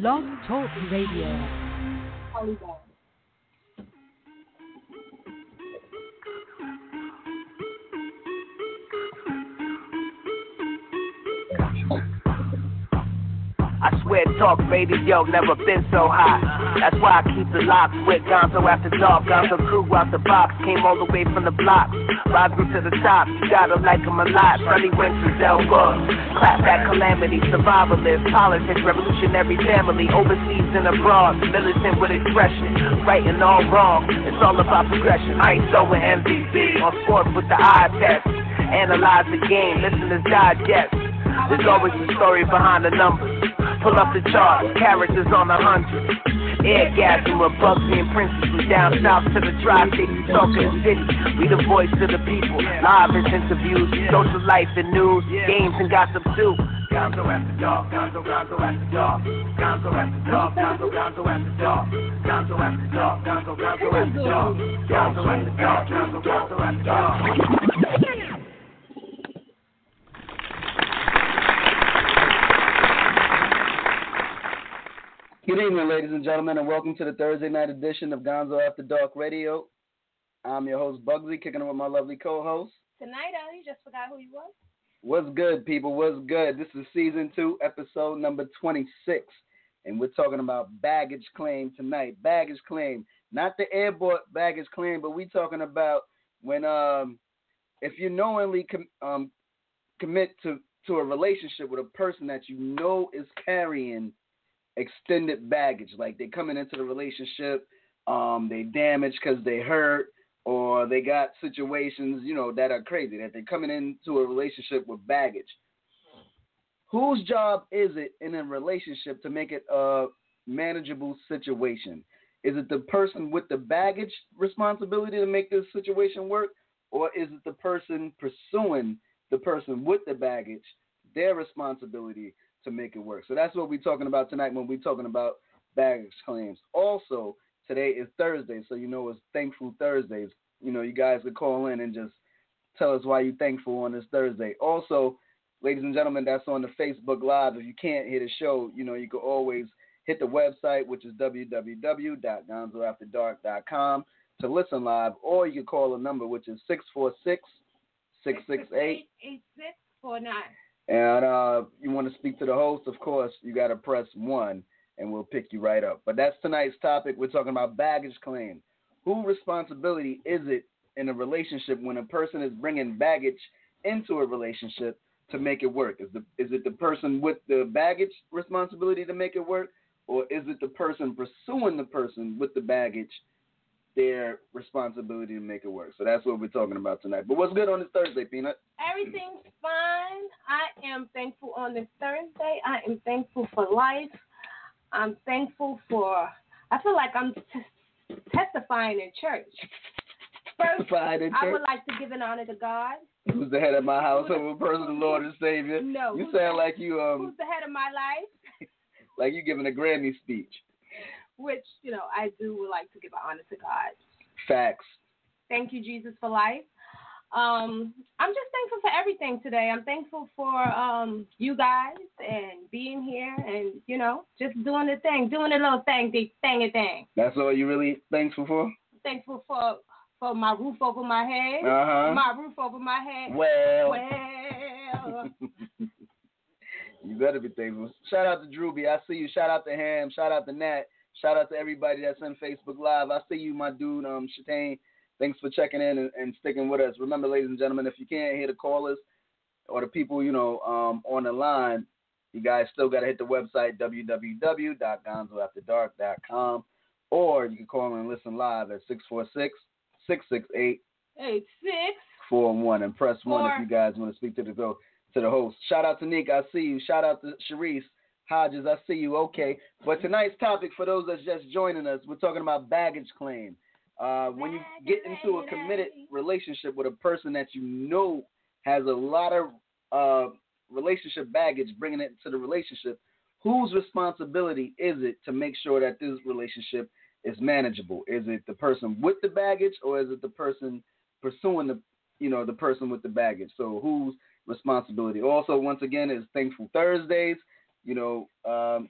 Blog Talk Radio. I swear talk radio never been so hot. That's why I keep the locks with Gonzo after dark. Gonzo crew out the box, came all the way from the block. Rise me to the top, you gotta like him a lot. Sonny Winters. Clap that calamity, survivalist, politics, revolutionary family, overseas and abroad. Militant with expression, right and all wrong. It's all about progression. I ain't so with MVP, on sports with the eye test. Analyze the game, listeners digest. There's always a story behind the numbers. Pull up the charts, characters on a hundred. Eargasm with Buggsy and Princess from down south to the tri-state, we talking city. We the voice of the people, live as interviews, social life and news, games and gossip too. Gonzo after dark, Gonzo, Gonzo after dark, Gonzo after dark, Gonzo, Gonzo after dark, Gonzo after dark, Gonzo, Gonzo after dark, Gonzo after dark, Gonzo, Gonzo after dark. Good evening, ladies and gentlemen, and welcome to the Thursday night edition of Gonzo After Dark Radio. I'm your host, Buggsy, kicking it with my lovely co-host. Tonight, uh, you just forgot who he was. What's good, people? What's good? This is season two, episode number 26, and we're talking about baggage claim tonight. Baggage claim, not the airport baggage claim, but we're talking about when um, if you knowingly com- um, commit to to a relationship with a person that you know is carrying extended baggage. Like they coming into the relationship, um, they damaged because they hurt, or they got situations, you know, that are crazy. That they're coming into a relationship with baggage. Whose job is it in a relationship to make it a manageable situation? Is it the person with the baggage responsibility to make this situation work, or is it the person pursuing the person with the baggage, their responsibility to make it work. So that's what we're talking about tonight when we're talking about baggage claims. Also, today is Thursday, so you know it's Thankful Thursdays. You know, you guys could call in and just tell us why you're thankful on this Thursday. Also, ladies and gentlemen, that's on the Facebook Live. If you can't hear the show, you know, you can always hit the website, which is www.gonzoafterdark.com to listen live, or you can call a number, which is 646 668 8649. And uh, you want to speak to the host, of course, you got to press one, and we'll pick you right up. But that's tonight's topic. We're talking about baggage claim. Who responsibility is it in a relationship when a person is bringing baggage into a relationship to make it work? Is the is it the person with the baggage responsibility to make it work, or is it the person pursuing the person with the baggage? Their responsibility to make it work. So that's what we're talking about tonight. But what's good on this Thursday, Peanut? Everything's fine. I am thankful on this Thursday. I am thankful for life. I'm thankful for. I feel like I'm t- testifying in church. First, Testifying in I would like to give an honor to God. Who's the head of my household, personal Lord and Savior? No. You sound the- like you um Who's the head of my life? like you giving a Grammy speech. Which you know I do would like to give an honor to God. Facts. Thank you, Jesus, for life. Um, I'm just thankful for everything today. I'm thankful for um, you guys and being here and, you know, just doing the thing, doing the little thing, the thing and thing. That's all you really thankful for? Thankful for for my roof over my head. Uh-huh. My roof over my head. Well. Well. You better be thankful. Shout out to Drewby. I see you. Shout out to Ham. Shout out to Nat. Shout out to everybody that's in Facebook Live. I see you, my dude, um, Shatane. Thanks for checking in and, and sticking with us. Remember, ladies and gentlemen, if you can't hear the callers or the people, you know, um, on the line, you guys still got to hit the website, www.gonzoafterdark.com, or you can call and listen live at 646 668 Eight six. 411 and press 1 Four. if you guys want to speak to the go to the host. Shout out to Nick, I see you. Shout out to Sharice Hodges, I see you. Okay. But tonight's topic, for those that's just joining us, we're talking about baggage claim. Uh, when you get into a committed relationship with a person that you know has a lot of uh, relationship baggage bringing it to the relationship, whose responsibility is it to make sure that this relationship is manageable? Is it the person with the baggage or is it the person pursuing the you know the person with the baggage? So whose responsibility? Also, once again, is Thankful Thursdays. You know, um,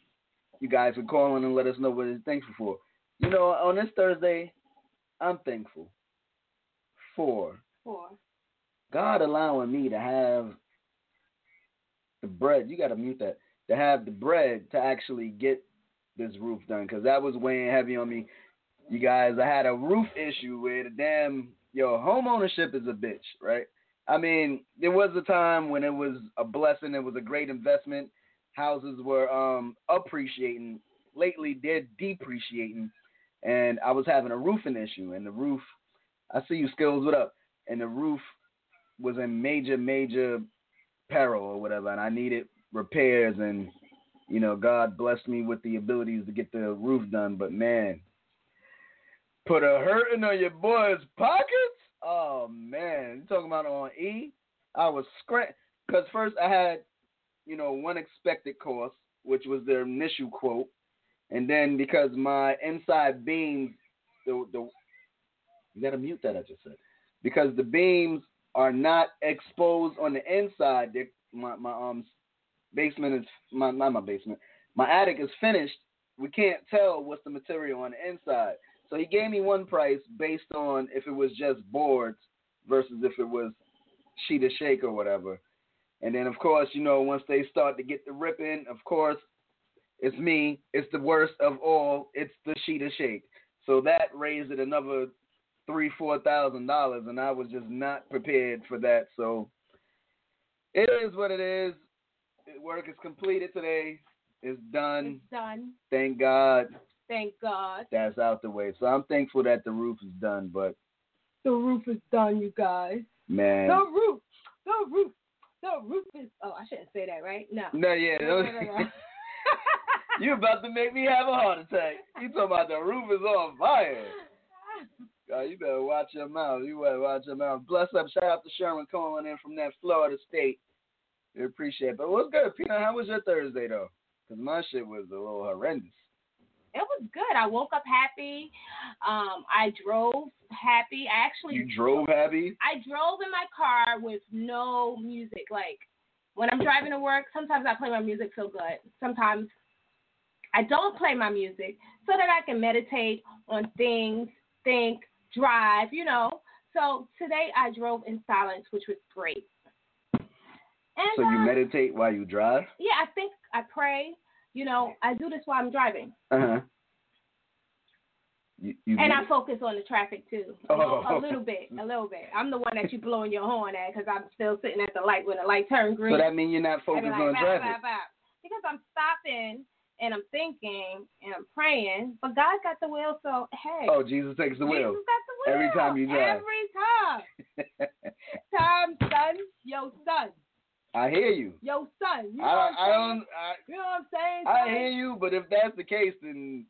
you guys can call in and let us know what you're thankful for. You know, on this Thursday, I'm thankful for For God allowing me to have the bread. You got to mute that. To have the bread to actually get this roof done because that was weighing heavy on me. You guys, I had a roof issue where the damn yo home ownership is a bitch, right? I mean, there was a time when it was a blessing. It was a great investment. Houses were um appreciating. Lately, they're depreciating, and I was having a roofing issue. And the roof, I see you, skills. What up? And the roof was in major, major peril or whatever, and I needed repairs. And you know, God blessed me with the abilities to get the roof done. But man, put a hurting on your boy's pockets. Oh man, you talking about on E? I was scrap because first I had, you know, one expected cost, which was their initial quote, and then because my inside beams, the the you gotta mute that I just said, because the beams are not exposed on the inside. They, my my um basement is my not my basement. My attic is finished. We can't tell what's the material on the inside. So he gave me one price based on if it was just boards versus if it was sheet of shake or whatever. And then of course, you know, once they start to get the ripping, of course, it's me. It's the worst of all. It's the sheet of shake. So that raised it another three, four thousand dollars, and I was just not prepared for that. So it is what it is. Work is completed today. It's done. it's done. Thank God Thank God. that's out the way. So I'm thankful that the roof is done. But The roof is done, you guys. man, The roof. The roof. The roof is. Oh, I shouldn't say that, right? No. no, yeah, No, no, no, no. you about to make me have a heart attack. You talking about the roof is on fire? God, you better watch your mouth. You better watch your mouth. Bless up. Shout out to Sherman calling in from that Florida state. We appreciate it. But what's good, Peanut? How was your Thursday though? Because my shit was a little horrendous. It was good. I woke up happy. Um, I drove happy. I actually You drove happy? I drove in my car with no music. Like when I'm driving to work, sometimes I play my music so good. Sometimes I don't play my music so that I can meditate on things, think, drive, you know. So today I drove in silence, which was great. And So you uh, meditate while you drive? yeah, I think I pray. You know, I do this while I'm driving. Uh huh. You, you And I focus on the traffic too. You know, Oh. A little bit, a little bit. I'm the one that you're blowing your horn at because I'm still sitting at the light when the light turned green. so that means you're not focused like, on "Bap, traffic. bap, bap." Because I'm stopping and I'm thinking and I'm praying, but God got the wheel, so hey. Oh, Jesus takes the wheel. Jesus got the wheel. Every time you drive. Every time. Time, son. Yo, son. I hear you. Yo, son. You know I, what I I'm don't. saying? I, You know what I'm saying? I hear you, but if that's the case, then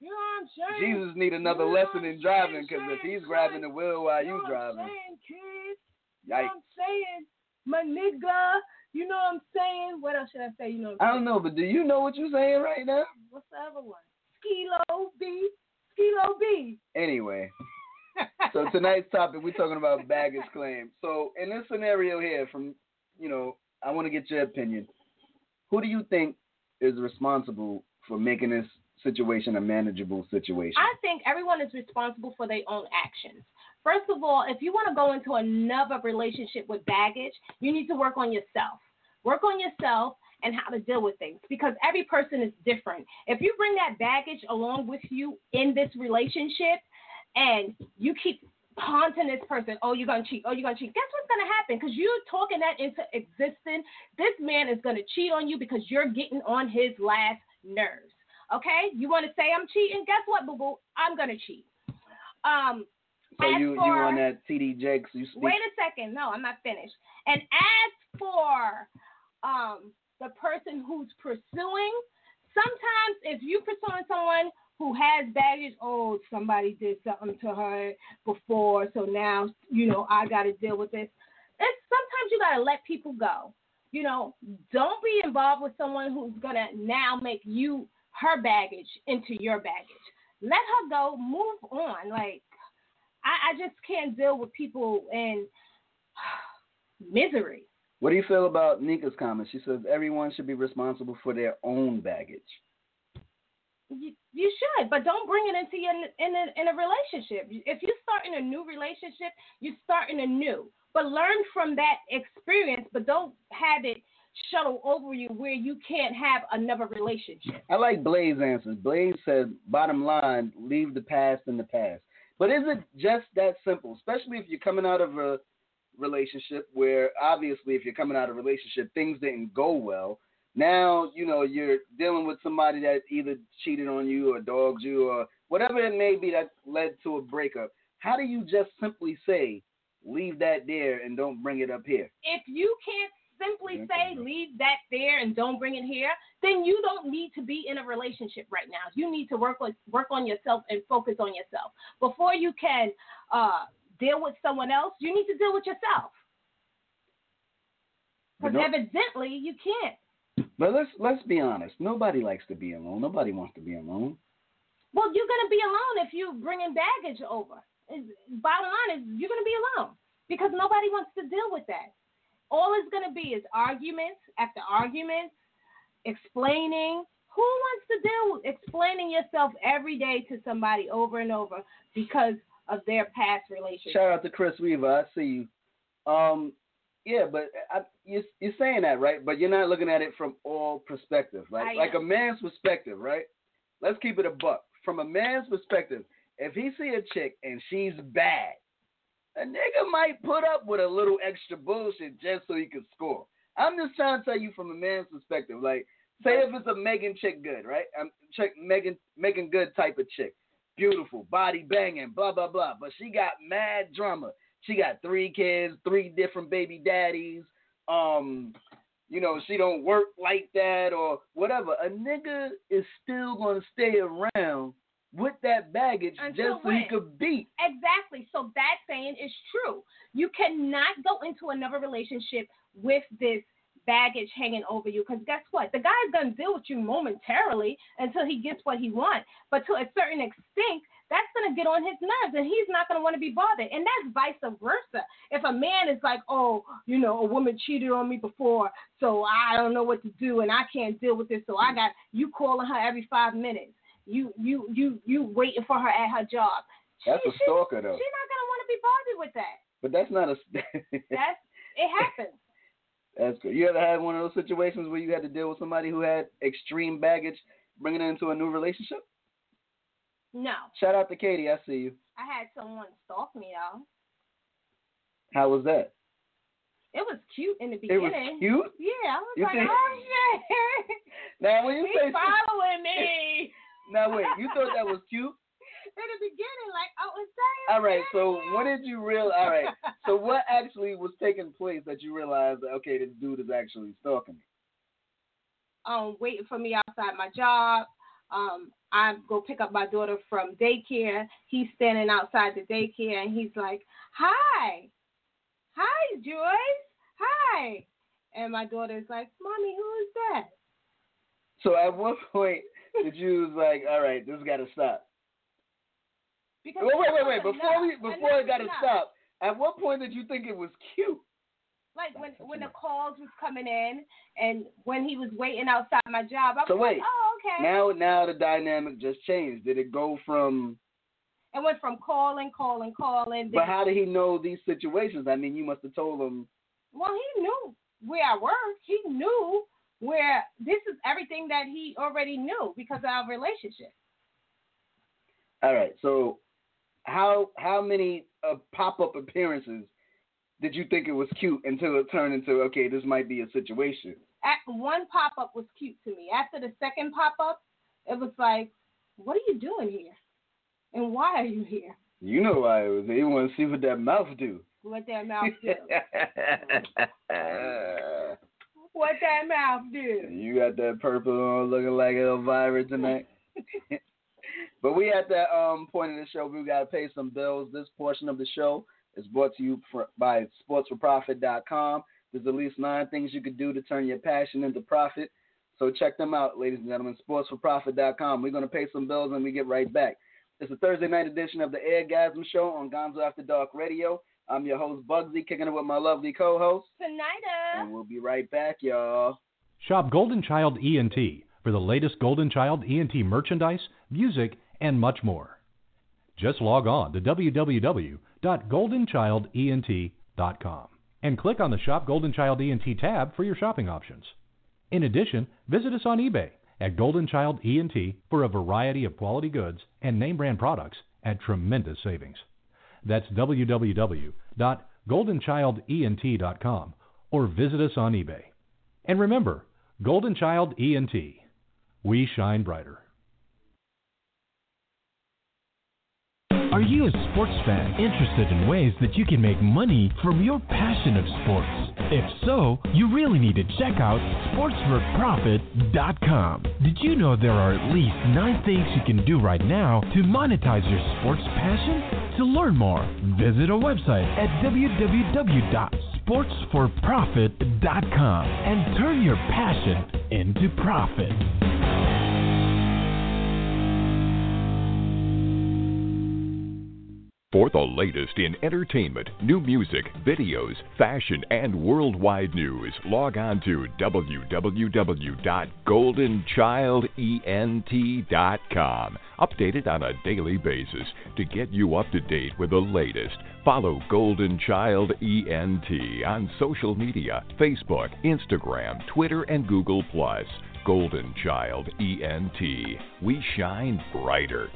You know what I'm saying? Jesus need another You know lesson in driving because if he's grabbing the wheel while you you know driving, What I'm saying, kid? You know what I'm saying? My nigga. You know what I'm saying? What else should I say? You know what I don't know, but do you know what you're saying right now? What's the other one? Skilo B. Skilo B. Anyway, so tonight's topic we're talking about baggage claim. So in this scenario here, from you know, I want to get your opinion. Who do you think is responsible for making this situation a manageable situation? I think everyone is responsible for their own actions. First of all, if you want to go into another relationship with baggage, you need to work on yourself. Work on yourself and how to deal with things because every person is different. If you bring that baggage along with you in this relationship and you keep haunting this person, oh, you're to cheat, oh, you're to cheat, guess what's to happen? Because you're talking that into existence. This man is to cheat on you because you're getting on his last nerves. Okay? You want to say I'm cheating? Guess what, boo boo? I'm to cheat. Um, so you you on that TD Jakes? You speak? Wait a second. No, I'm not finished. And as for um, the person who's pursuing, sometimes if you pursuing someone who has baggage, oh, somebody did something to her before, so now you know I got to deal with this. It's sometimes you got to let people go. You know, don't be involved with someone who's gonna now make you her baggage into your baggage. Let her go. Move on. Like I, I just can't deal with people in misery. What do you feel about Nika's comment? She says everyone should be responsible for their own baggage. You, should, but don't bring it into your in a, in a relationship. If you start in a new relationship, you start in a new. But learn from that experience, but don't have it shuttle over you where you can't have another relationship. I like Blaze answers. Blaze said, bottom line, leave the past in the past. But is it just that simple? Especially if you're coming out of a relationship where obviously if you're coming out of a relationship things didn't go well now you know you're dealing with somebody that either cheated on you or dogged you or whatever it may be that led to a breakup. How do you just simply say leave that there and don't bring it up here if you can't simply say leave that there and don't bring it here then you don't need to be in a relationship right now. You need to work on work on yourself and focus on yourself. Before you can uh deal with someone else, you need to deal with yourself. Because evidently you can't. But let's let's be honest. Nobody likes to be alone. Nobody wants to be alone. Well, you're gonna be alone if you're bringing baggage over. Bottom line is you're gonna be alone because nobody wants to deal with that. All it's gonna be is arguments after arguments, explaining. Who wants to deal with explaining yourself every day to somebody over and over because of their past relationship. Shout out to Chris Weaver. I see you. Um, yeah, but uh, I, you, you're saying that right, but you're not looking at it from all perspectives, right? Like a man's perspective, right? Let's keep it a buck. From a man's perspective, if he see a chick and she's bad, a nigga might put up with a little extra bullshit just so he can score. I'm just trying to tell you from a man's perspective. Like, say if it's a Megan chick good, right? Um, I'm check Megan Meagan Good type of chick beautiful, body banging, blah blah blah. But she got mad drama. She got three kids, three different baby daddies. Um, you know, she don't work like that or whatever. A nigga is still gonna stay around with that baggage Until just so when? he could beat. Exactly. So that saying is true. You cannot go into another relationship with this baggage hanging over you. Because guess what? The guy's gonna deal with you momentarily until he gets what he wants. But to a certain extent, that's gonna get on his nerves, and he's not gonna want to be bothered. And that's vice versa. If a man is like, oh, you know, a woman cheated on me before, so I don't know what to do, and I can't deal with this, so I got you calling her every five minutes. You you you you waiting for her at her job. That's she, a stalker, though. She's not gonna want to be bothered with that. But that's not a. that's it happens. That's good. You ever had one of those situations where you had to deal with somebody who had extreme baggage, bringing it into a new relationship? No. Shout out to Katie. I see you. I had someone stalk me though. How was that? It was cute in the beginning. It was cute. Yeah, I was you like, think... oh shit. now when you He's say following me. now wait, you thought that was cute? in the beginning, like, oh, it's saying. All right, so when did you realize? All right, so what actually was taking place that you realized that okay, this dude is actually stalking me? Um, waiting for me outside my job. Um, I go pick up my daughter from daycare. He's standing outside the daycare, and he's like, "Hi, hi, Joyce, hi." And my daughter's like, "Mommy, who is that?" So at what point did you was like, "All right, this got to stop"? Because wait, wait, wait, wait. Before we before it got to stop, at what point did you think it was cute? Like when when the calls was coming in and when he was waiting outside my job, I was so wait, oh okay. Now now the dynamic just changed. Did it go from it went from calling, calling, calling. But how did he know these situations? I mean, you must have told him. Well, he knew where I worked. He knew where this is everything that he already knew because of our relationship. All right, so how how many uh, pop up appearances did you think it was cute until it turned into okay, this might be a situation? At one pop up was cute to me. After the second pop up, it was like, what are you doing here, and why are you here? You know why it was. They want to see what that mouth do. What that mouth do? what that mouth do? You got that purple on, looking like a Elvira tonight. But we at that um, point in the show, we got to pay some bills. This portion of the show is brought to you for, by sportsforprofit.com. There's at least nine things you could do to turn your passion into profit. So check them out, ladies and gentlemen. Sportsforprofit.com. We're going to pay some bills and we get right back. It's a Thursday night edition of the Eargasm Show on Gonzo After Dark Radio. I'm your host, Buggsy, kicking it with my lovely co host. Tonight. And we'll be right back, y'all. Shop Golden Child ENT for the latest Golden Child ENT merchandise, music, and much more. Just log on to www.goldenchildent.com and click on the Shop Golden Child ENT tab for your shopping options. In addition, visit us on eBay at Golden Child ENT for a variety of quality goods and name brand products at tremendous savings. That's www.goldenchildent.com or visit us on eBay. And remember, Golden Child ENT. We shine brighter. Are you a sports fan interested in ways that you can make money from your passion of sports? If so, you really need to check out sportsforprofit.com. Did you know there are at least nine things you can do right now to monetize your sports passion? To learn more, visit our website at www.sportsforprofit.com and turn your passion into profit. For the latest in entertainment, new music, videos, fashion, and worldwide news, log on to www.goldenchildent.com. Updated on a daily basis to get you up to date with the latest. Follow Golden Child ENT on social media Facebook, Instagram, Twitter, and Google. Golden Child ENT. We shine brighter.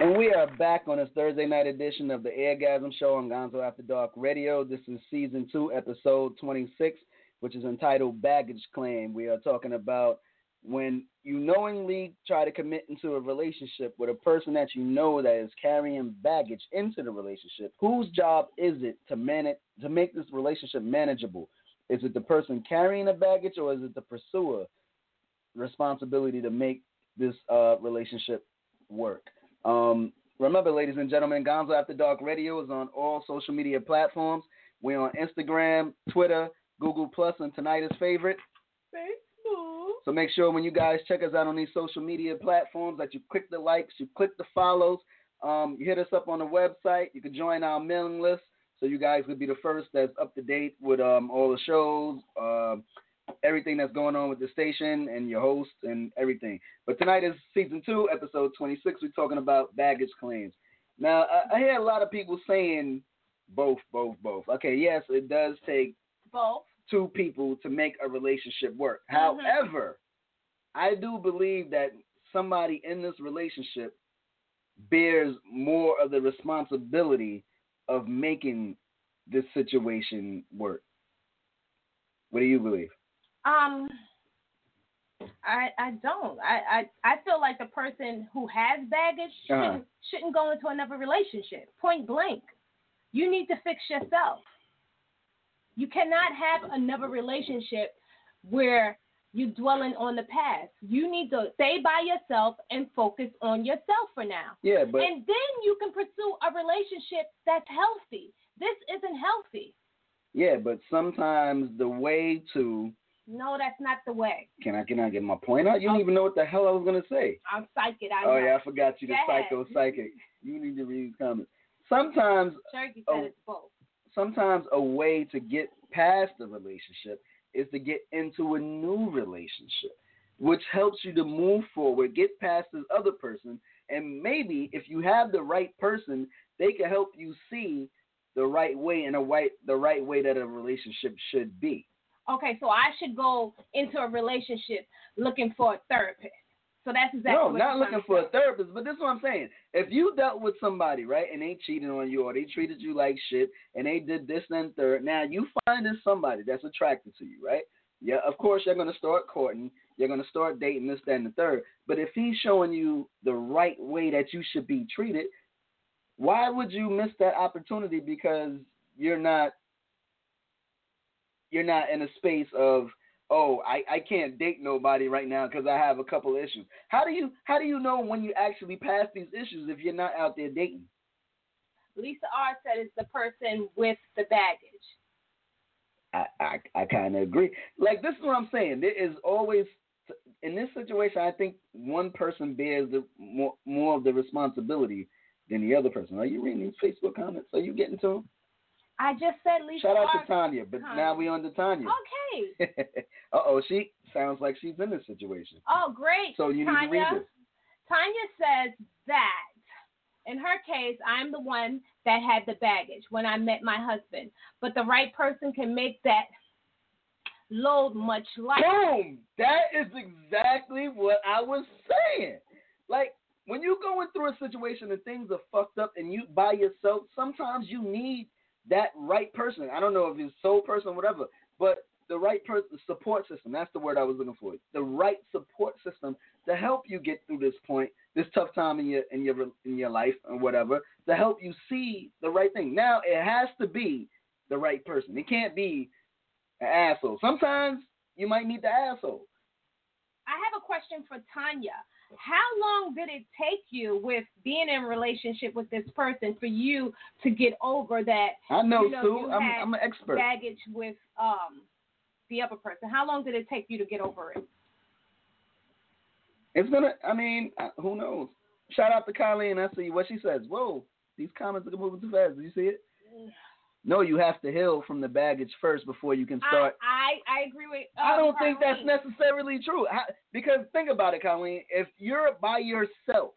And we are back on this Thursday night edition of the Eargasm Show on Gonzo After Dark Radio. This is season two, episode 26, which is entitled Baggage Claim. We are talking about when you knowingly try to commit into a relationship with a person that you know that is carrying baggage into the relationship. Whose job is it to manage to make this relationship manageable? Is it the person carrying the baggage or is it the pursuer responsibility to make this uh, relationship work? Um, remember, ladies and gentlemen, Gonzo After Dark Radio is on all social media platforms. We're on Instagram, Twitter, Google Plus, and tonight is favorite. Facebook. So make sure when you guys check us out on these social media platforms that you click the likes, you click the follows, um, you hit us up on the website. You can join our mailing list so you guys will be the first that's up to date with um, all the shows. Uh, everything that's going on with the station and your host and everything. But tonight is season two, episode 26. We're talking about baggage claims. Now, I, I hear a lot of people saying both, both, both. Okay, yes, it does take both two people to make a relationship work. Mm-hmm. However, I do believe that somebody in this relationship bears more of the responsibility of making this situation work. What do you believe? Um, I I don't. I I, I feel like the person who has baggage shouldn't Uh-huh. shouldn't go into another relationship. Point blank. You need to fix yourself. You cannot have another relationship where you're dwelling on the past. You need to stay by yourself and focus on yourself for now. Yeah, but and then you can pursue a relationship that's healthy. This isn't healthy. yeah, but sometimes the way to No, that's not the way. can I can I get my point out? You don't oh. even know what the hell I was gonna say. I'm psychic. I Oh know. yeah, I forgot you, the psycho psychic. You need to read comments. Sometimes Turkey Oh. said it's both. sometimes a way to get past the relationship is to get into a new relationship, which helps you to move forward, get past this other person, and maybe if you have the right person, they can help you see the right way and a right the right way that a relationship should be. Okay, so I should go into a relationship looking for a therapist. So that's exactly no, not looking for a therapist, but this is what I'm saying. If you dealt with somebody, right, and they cheated on you or they treated you like shit and they did this and third, now you find this somebody that's attracted to you, right? Yeah, of course you're gonna start courting, you're gonna start dating this, that, and the third. But if he's showing you the right way that you should be treated, why would you miss that opportunity because you're not you're not in a space of oh I, I can't date nobody right now because I have a couple of issues. How do you how do you know when you actually pass these issues if you're not out there dating? Lisa R said it's the person with the baggage. I I, I kind of agree. Like this is what I'm saying. There is always in this situation. I think one person bears the more more of the responsibility than the other person. Are you reading these Facebook comments? Are you getting to them? I just said Lisa. Shout out to Tanya, but Tanya. now we on to Tanya. Okay. uh oh, she sounds like she's in this situation. Oh, great. So you need Tanya, to read this. Tanya says that in her case, I'm the one that had the baggage when I met my husband, but the right person can make that load much lighter. Boom! That is exactly what I was saying. Like when you're going through a situation and things are fucked up and you by yourself, sometimes you need that right person. I don't know if it's soul person, whatever, but the right person, support system. That's the word I was looking for. The right support system to help you get through this point, this tough time in your in your in your life and whatever, to help you see the right thing. Now it has to be the right person. It can't be an asshole. Sometimes you might meet the asshole. I have a question for Tanya. How long did it take you with being in relationship with this person for you to get over that I know, You know, Sue. I'm, I'm an expert. baggage with um the other person? How long did it take you to get over it? It's gonna. I mean, who knows? Shout out to Colleen. I see what she says. Whoa, these comments are moving too fast. Did you see it? No, you have to heal from the baggage first before you can start. I, I I agree with. Uh, I don't think that's necessarily true. How, because think about it, Colleen. If you're by yourself,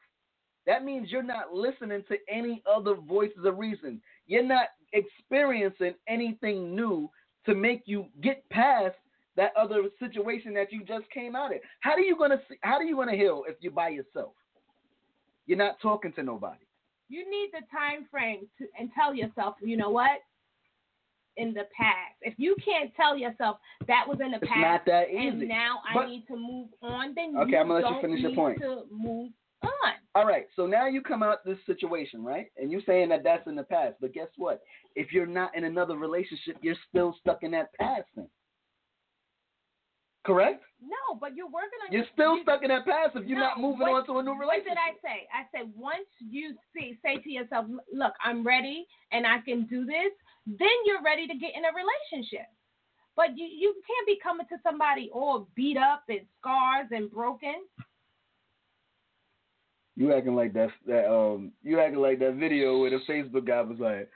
that means you're not listening to any other voices of reason. You're not experiencing anything new to make you get past that other situation that you just came out of. How are you gonna see, how are you gonna heal if you're by yourself? You're not talking to nobody. You need the time frame to and tell yourself, you know what? In the past, if you can't tell yourself that was in the It's past, not that and now But- I need to move on, then Okay, you I'm gonna let you finish your point. to move on. All right, so now you come out this situation, right? And you're saying that that's in the past, but guess what? If you're not in another relationship, you're still stuck in that past thing. Correct? No, but you're working on. You're your- still you- stuck in that past if you're No, not moving what- on to a new relationship. What did I say? I said once you see, say to yourself, "Look, I'm ready and I can do this." Then you're ready to get in a relationship. But you you can't be coming to somebody all beat up and scars and broken. You acting like that that um you acting like that video where the Facebook guy was like,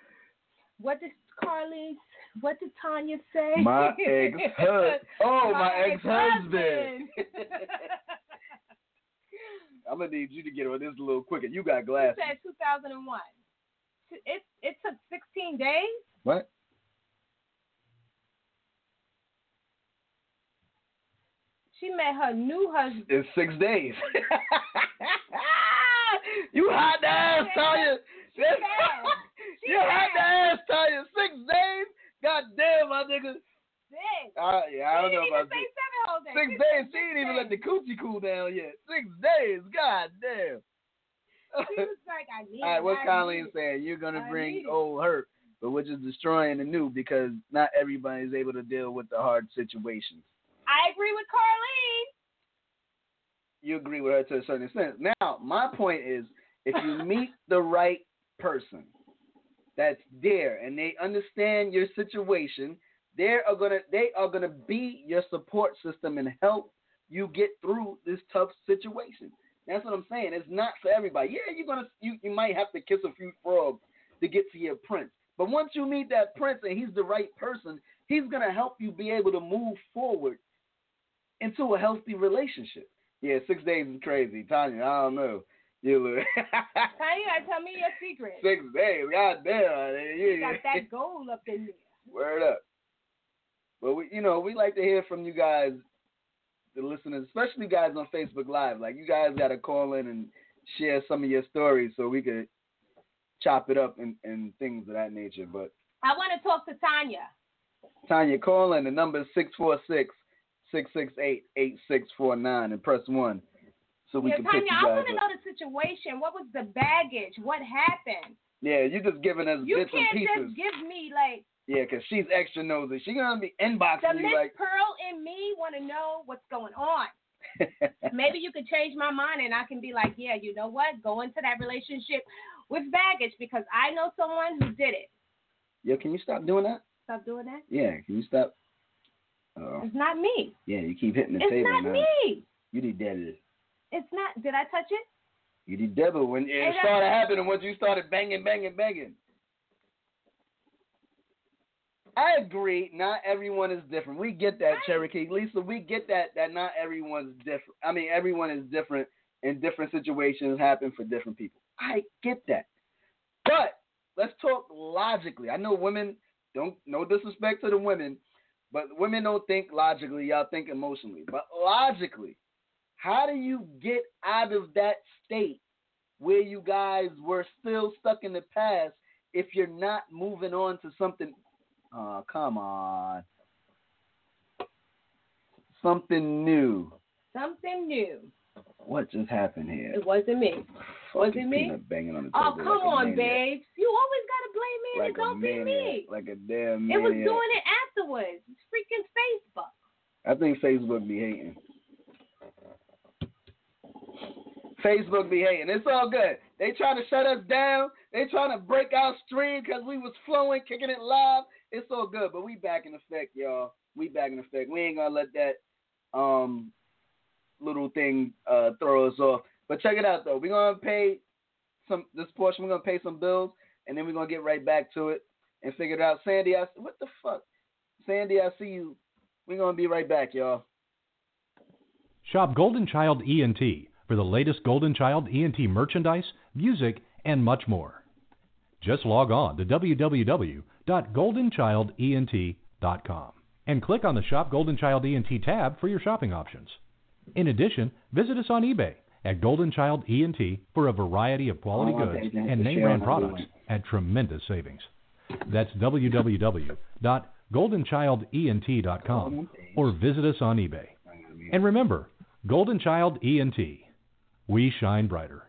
What did Carly? What did Tanya say? My ex husband Oh my, ex husband. I'm gonna need you to get on this a little quicker. You got glasses. said 2001. It it took 16 days. What? She met her new husband. It's six days. you hot the ass, Tanya. She bad. She you hot the ass, Tanya. Six days? God damn, my nigga. Six. Uh, yeah, I don't know about even say this. seven days. Six She days. She ain't even days. let the coochie cool down yet. Six days. God damn. She was like, I need All right, what's Colleen saying? You're gonna bring old hurt, but we're just destroying the new because not everybody's able to deal with the hard situations. I agree with Carlene. You agree with her to a certain extent. Now, my point is, if you meet the right person that's there and they understand your situation, they are gonna they are gonna be your support system and help you get through this tough situation. That's what I'm saying. It's not for everybody. Yeah, you're gonna you, you might have to kiss a few frogs to get to your prince. But once you meet that prince and he's the right person, he's gonna help you be able to move forward into a healthy relationship. Yeah, six days is crazy, Tanya. I don't know. You look Tanya, tell me your secret. six days. God damn. You got that gold up in there. Word up. But we, you know, we like to hear from you guys, the listeners, especially guys on Facebook Live. Like you guys got to call in and share some of your stories so we could chop it up and, and things of that nature. But I want to talk to Tanya. Tanya, call in. The number is 646 668 8649 and press 1 so we yeah, can Tanya, pick you guys I want to know the situation. What was the baggage? What happened? Yeah, you're just giving us You bits and pieces. You can't just give me like Yeah, because she's extra nosy. She gonna be inboxing the you Miss like. Pearl and me want to know what's going on. Maybe you could change my mind and I can be like, yeah, you know what? Go into that relationship with baggage because I know someone who did it. Yo, can you stop doing that? Stop doing that. Yeah, can you stop? Oh, It's not me. yeah, you keep hitting the It's table It's not me. You did devil. It's not. Did I touch it? You did devil when it that's- started happening. Once you started banging, banging, banging. I agree. Not everyone is different. We get that, Cherokee. Lisa, we get that. That not everyone's different. I mean, everyone is different, and different situations happen for different people. I get that. But let's talk logically. I know women don't. No disrespect to the women, but women don't think logically. Y'all think emotionally. But logically, how do you get out of that state where you guys were still stuck in the past if you're not moving on to something Oh, come on. Something new. Something new. What just happened here? It wasn't me. Was it me? Banging on the oh, come like on, maniac. babes. You always got to blame me and Like it don't a be me. Like a damn It was doing it afterwards. It's freaking Facebook. I think Facebook be hating. Facebook be hating. It's all good. They trying to shut us down. They trying to break our stream because we was flowing, kicking it live. It's all good, but we back in effect, y'all. We back in effect. We ain't gonna let that um little thing uh throw us off. But check it out though. We're gonna pay some this portion. We're gonna pay some bills, and then we're gonna get right back to it and figure it out. Sandy, I what the fuck? Sandy, I see you. We're gonna be right back, y'all. Shop Golden Child ENT for the latest Golden Child ENT merchandise, music, and much more. Just log on to www.goldenchildent.com and click on the Shop Golden Child ENT tab for your shopping options. In addition, visit us on eBay at Golden Child ENT for a variety of quality Oh, goods and name brand products at tremendous savings. That's www.goldenchildent.com or visit us on eBay. And remember, Golden Child ENT. We shine brighter.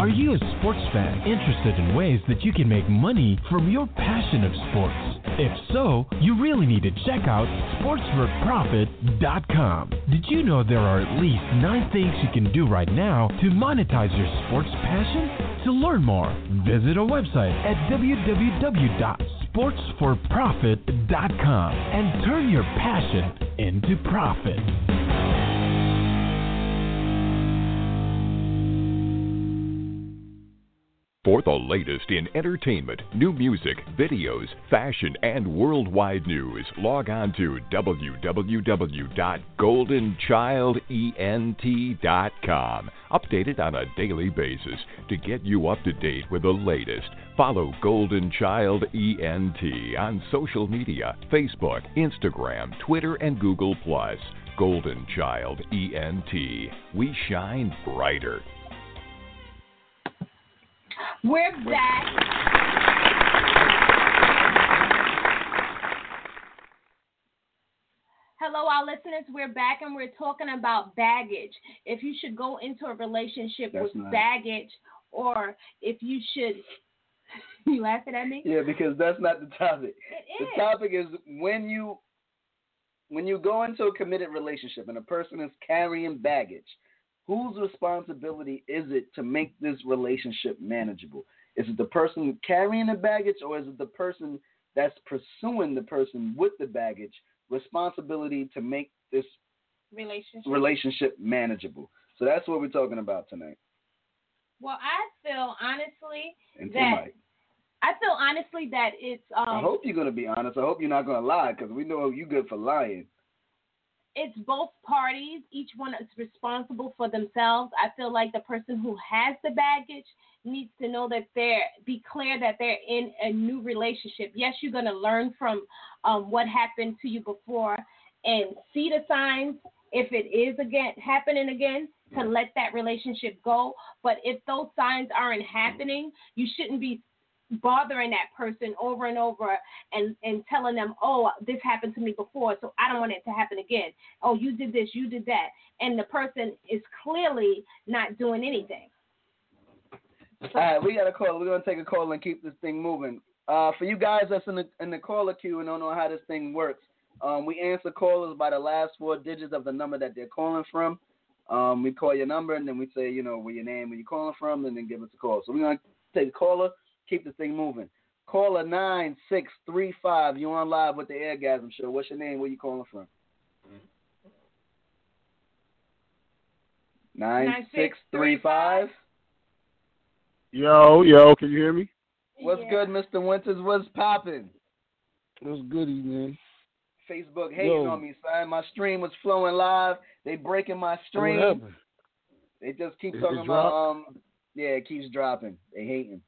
Are you a sports fan interested in ways that you can make money from your passion of sports? If so, you really need to check out sportsforprofit.com. Did you know there are at least nine things you can do right now to monetize your sports passion? To learn more, visit our website at www.sportsforprofit.com and turn your passion into profit. For the latest in entertainment, new music, videos, fashion, and worldwide news, log on to www.goldenchildent.com. Updated on a daily basis to get you up to date with the latest. Follow Golden Child ENT on social media Facebook, Instagram, Twitter, and Google. Golden Child ENT. We shine brighter. We're back. Hello, our listeners. We're back and we're talking about baggage. If you should go into a relationship That's with nice. baggage, or if you should. You laughing at me? Yeah, because that's not the topic. It The topic is when you when you go into a committed relationship and a person is carrying baggage, whose responsibility is it to make this relationship manageable? Is it the person carrying the baggage or is it the person that's pursuing the person with the baggage responsibility to make this Relationship. relationship manageable? So that's what we're talking about tonight. well, I feel honestly And That- tonight. I feel honestly that it's um I hope you're gonna be honest. I hope you're not gonna lie because we know you're good for lying. It's both parties. Each one is responsible for themselves. I feel like the person who has the baggage needs to know that they're be clear that they're in a new relationship. Yes, you're gonna learn from um, what happened to you before and see the signs if it is again happening again to let that relationship go. But if those signs aren't happening, you shouldn't be bothering that person over and over and and telling them, "Oh, this happened to me before, so I don't want it to happen again." Oh, you did this, you did that, and the person is clearly not doing anything. All right, we got a call. We're gonna take a call and keep this thing moving. Uh, for you guys that's in the in the caller queue and don't know how this thing works, um, we answer callers by the last four digits of the number that they're calling from. Um, we call your number and then we say, you know, where your name, where you're calling from, and then give us a call. So we're gonna take a caller, keep this thing moving. Caller nine six three five. You on live with the Eargasm Show? What's your name? Where you calling from? Nine six three five. Yo, yo, can you hear me? What's Yeah. good, Mr. Winters? What's popping? What's goody, man? Facebook hating Yo. on me, son. My stream was flowing live. They breaking my What stream. happened? They just keep It- it talking about dropped? um yeah, it keeps dropping. They hating.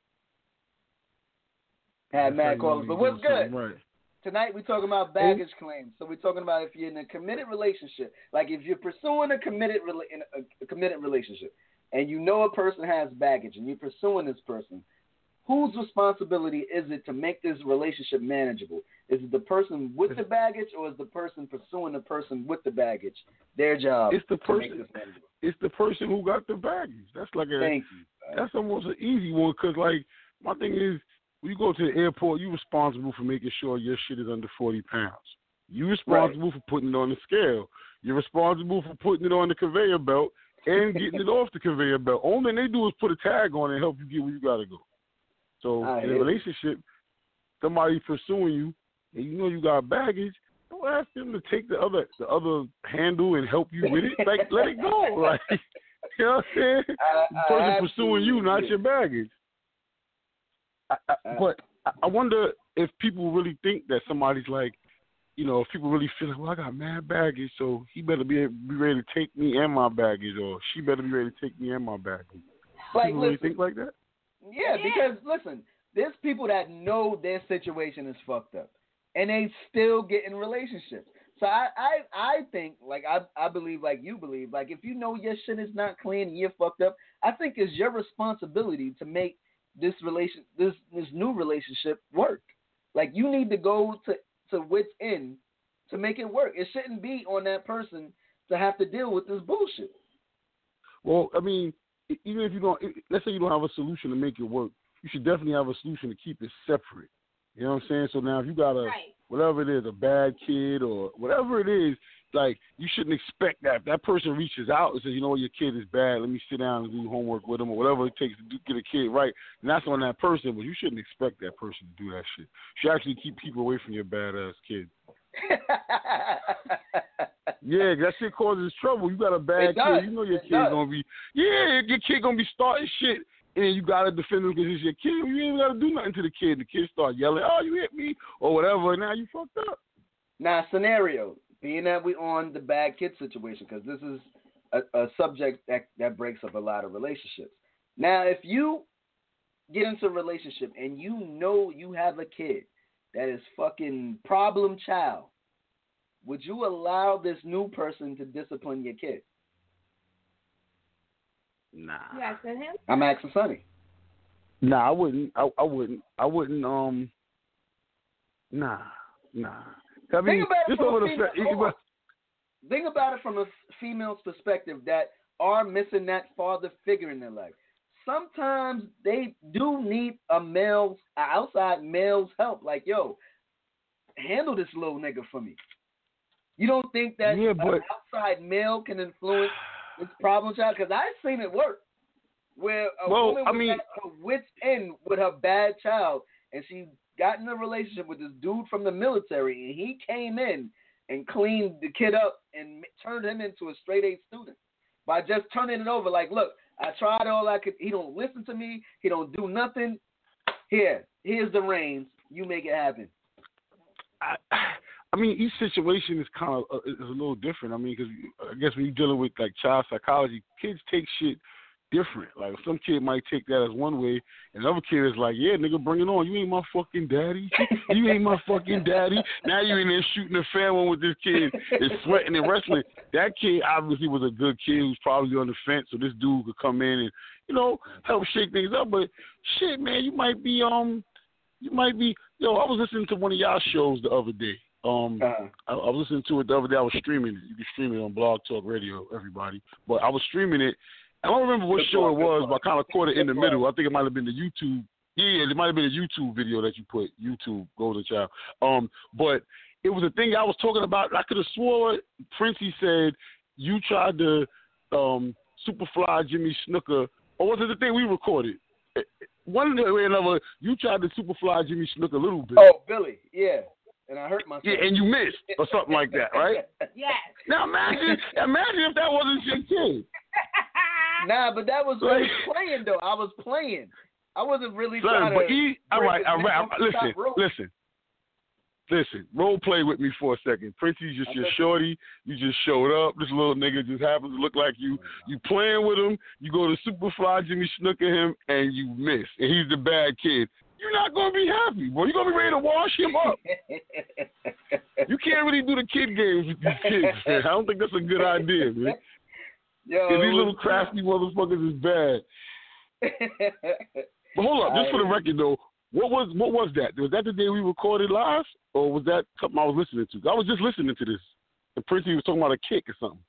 Had mad callers. But what's good? Right. Tonight we're talking about baggage claims. So we're talking about if you're in a committed relationship, like if you're pursuing a committed rela- a, a committed relationship, and you know a person has baggage, and you're pursuing this person, whose responsibility is it to make this relationship manageable? Is it the person with the baggage, or is the person pursuing the person with the baggage? Their job. It's the person. It's the person who got the baggage. That's like a. Thank you. That's almost an easy one because, like, my thing is, when you go to the airport, you're responsible for making sure your shit is under 40 pounds. You're responsible for putting it on the scale. You're responsible for putting it on the conveyor belt and getting it off the conveyor belt. Only they do is put a tag on it and help you get where you got to go. So, I in a relationship, somebody pursuing you, and you know you got baggage, don't ask them to take the other the other handle and help you with it. Like, let it go. Like, you know what I'm saying? The person pursuing you, not your baggage. I, I, Uh, but I- I wonder if people really think that somebody's like, you know, if people really feel like, well, I got mad baggage, so he better be be ready to take me and my baggage, or she better be ready to take me and my baggage. Like, people really think like that? Yeah, Yeah. because listen, there's people that know their situation is fucked up, and they still get in relationships. So I, I, I think like I, I believe like you believe like if you know your shit is not clean and you're fucked up, I think it's your responsibility to make this relation, this this new relationship work. Like you need to go to to wits end to make it work. It shouldn't be on that person to have to deal with this bullshit. Well, I mean, even if you don't, let's say you don't have a solution to make it work, you should definitely have a solution to keep it separate. You know what I'm saying? So now, if you got a Right. whatever it is, a bad kid or whatever it is, like you shouldn't expect that. If that person reaches out and says, you know what, your kid is bad, let me sit down and do homework with him or whatever it takes to do, get a kid right, and that's on that person. But you shouldn't expect that person to do that shit. You should actually keep people away from your badass kid. Yeah, that shit causes trouble. You got a bad kid, you know your It kid's does. gonna be yeah, your kid gonna be starting shit, and you gotta defend him because it's your kid. You ain't gotta do nothing to the kid. The kid start yelling, "Oh, you hit me!" or whatever. And now you fucked up. Now, scenario, being that we on the bad kid situation, because this is a, a subject that, that breaks up a lot of relationships. Now, if you get into a relationship and you know you have a kid that is fucking problem child, would you allow this new person to discipline your kid? Nah, You asking him? I'm asking Sonny. nah, I wouldn't. I, I wouldn't. I wouldn't. Um, nah, nah. I mean, Think about it from a female-. Think about it from a female's perspective that are missing that father figure in their life. Sometimes they do need a male's outside male's help. Like, yo, handle this little nigga for me. You don't think that Yeah, an but- outside male can influence this problem child? Because I've seen it work. Where a Well, woman I mean- at her wits end with her bad child, and she got in a relationship with this dude from the military, and he came in and cleaned the kid up and turned him into a straight A student by just turning it over. Like, look, I tried all I could. He don't listen to me. He don't do nothing. Here, here's the reins. You make it happen. I, I mean, each situation is kind of uh, is a little different. I mean, because I guess when you're dealing with like child psychology, kids take shit different. Like some kid might take that as one way, and another kid is like, "Yeah, nigga, bring it on. You ain't my fucking daddy. You ain't my fucking daddy." Now you in there shooting a fair one with this kid, is sweating and wrestling. That kid obviously was a good kid who's probably on the fence, so this dude could come in and you know help shake things up. But shit, man, you might be um, you might be. Yo, I was listening to one of y'all shows the other day. Um, Uh, I, I was listening to it the other day. I was streaming it. You can stream it on Blog Talk Radio, everybody. But I was streaming it. I don't remember what Good show plug, it was, plug. but I kind of caught it in the middle. I think it might have been the YouTube. Yeah, it might have been a YouTube video that you put. YouTube Golden Child. Um, but it was a thing I was talking about. I could have swore Princey said you tried to um superfly Jimmy Snuka, or was it the thing we recorded? One way or another, you tried to superfly Jimmy Snuka a little bit. oh, Billy, yeah. And I hurt myself. Yeah, and you missed or something like that, right? Yes. Now imagine, imagine if that wasn't your kid. Nah, but that was what I was playing though. I was playing. I wasn't really Son, trying but to. he, all right, all right. Listen, listen. listen, role play with me for a second. Princey's just your shorty. You just showed up. This little nigga just happens to look like you. Oh, you playing with him. You go to Superfly Jimmy Snuka him, and you miss. And he's the bad kid. You're not gonna be happy, boy. You're gonna be ready to wash him up. you can't really do the kid games with these kids. Man. I don't think that's a good idea, man. Yo, these little crafty motherfuckers is bad. but hold up, just for the record though, what was what was that? Was that the day we recorded live, or was that something I was listening to? I was just listening to this. The Princey was talking about a kick or something.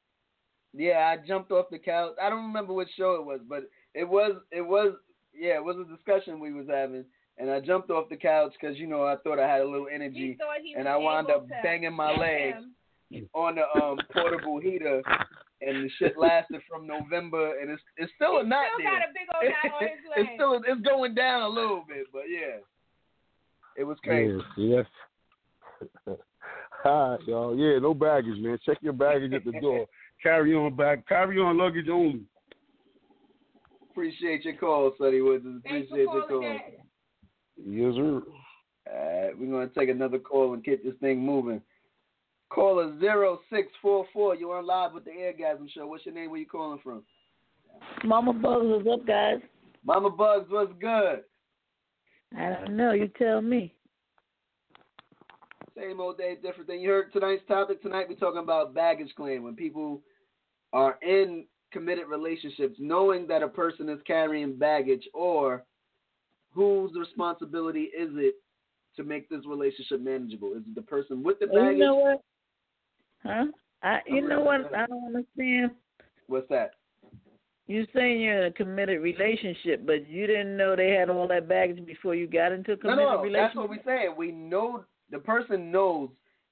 Yeah, I jumped off the couch. I don't remember what show it was, but it was it was yeah, it was a discussion we was having, and I jumped off the couch because you know I thought I had a little energy, and I wound up banging my legs on the um portable heater, and the shit lasted from November, and it's it's still he a knot still there. got a big old knot on his leg. it's still it's going down a little bit, but yeah, it was crazy. Yes. yes. Hi, y'all. Yeah, no baggage, man. Check your baggage at the door. Carry on bag, Carry on luggage only. Appreciate your call, Sonny Woods. Appreciate for your call. calling, Yes, sir. All right, we're gonna take another call and get this thing moving. Caller zero six four four. you're on live with the Eargasm Show. What's your name? Where you calling from? Mama Bugs, what's up, guys? Mama Bugs, what's good? I don't know. You tell me. Same old day, different thing. You heard tonight's topic. Tonight we're talking about baggage claim when people are in committed relationships, knowing that a person is carrying baggage, or whose responsibility is it to make this relationship manageable? Is it the person with the baggage? you know what? Huh? I, you know what? I don't understand. What's that? You saying you're in a committed relationship, but you didn't know they had all that baggage before you got into a No, committed no, that's relationship. what we're saying. We know the person knows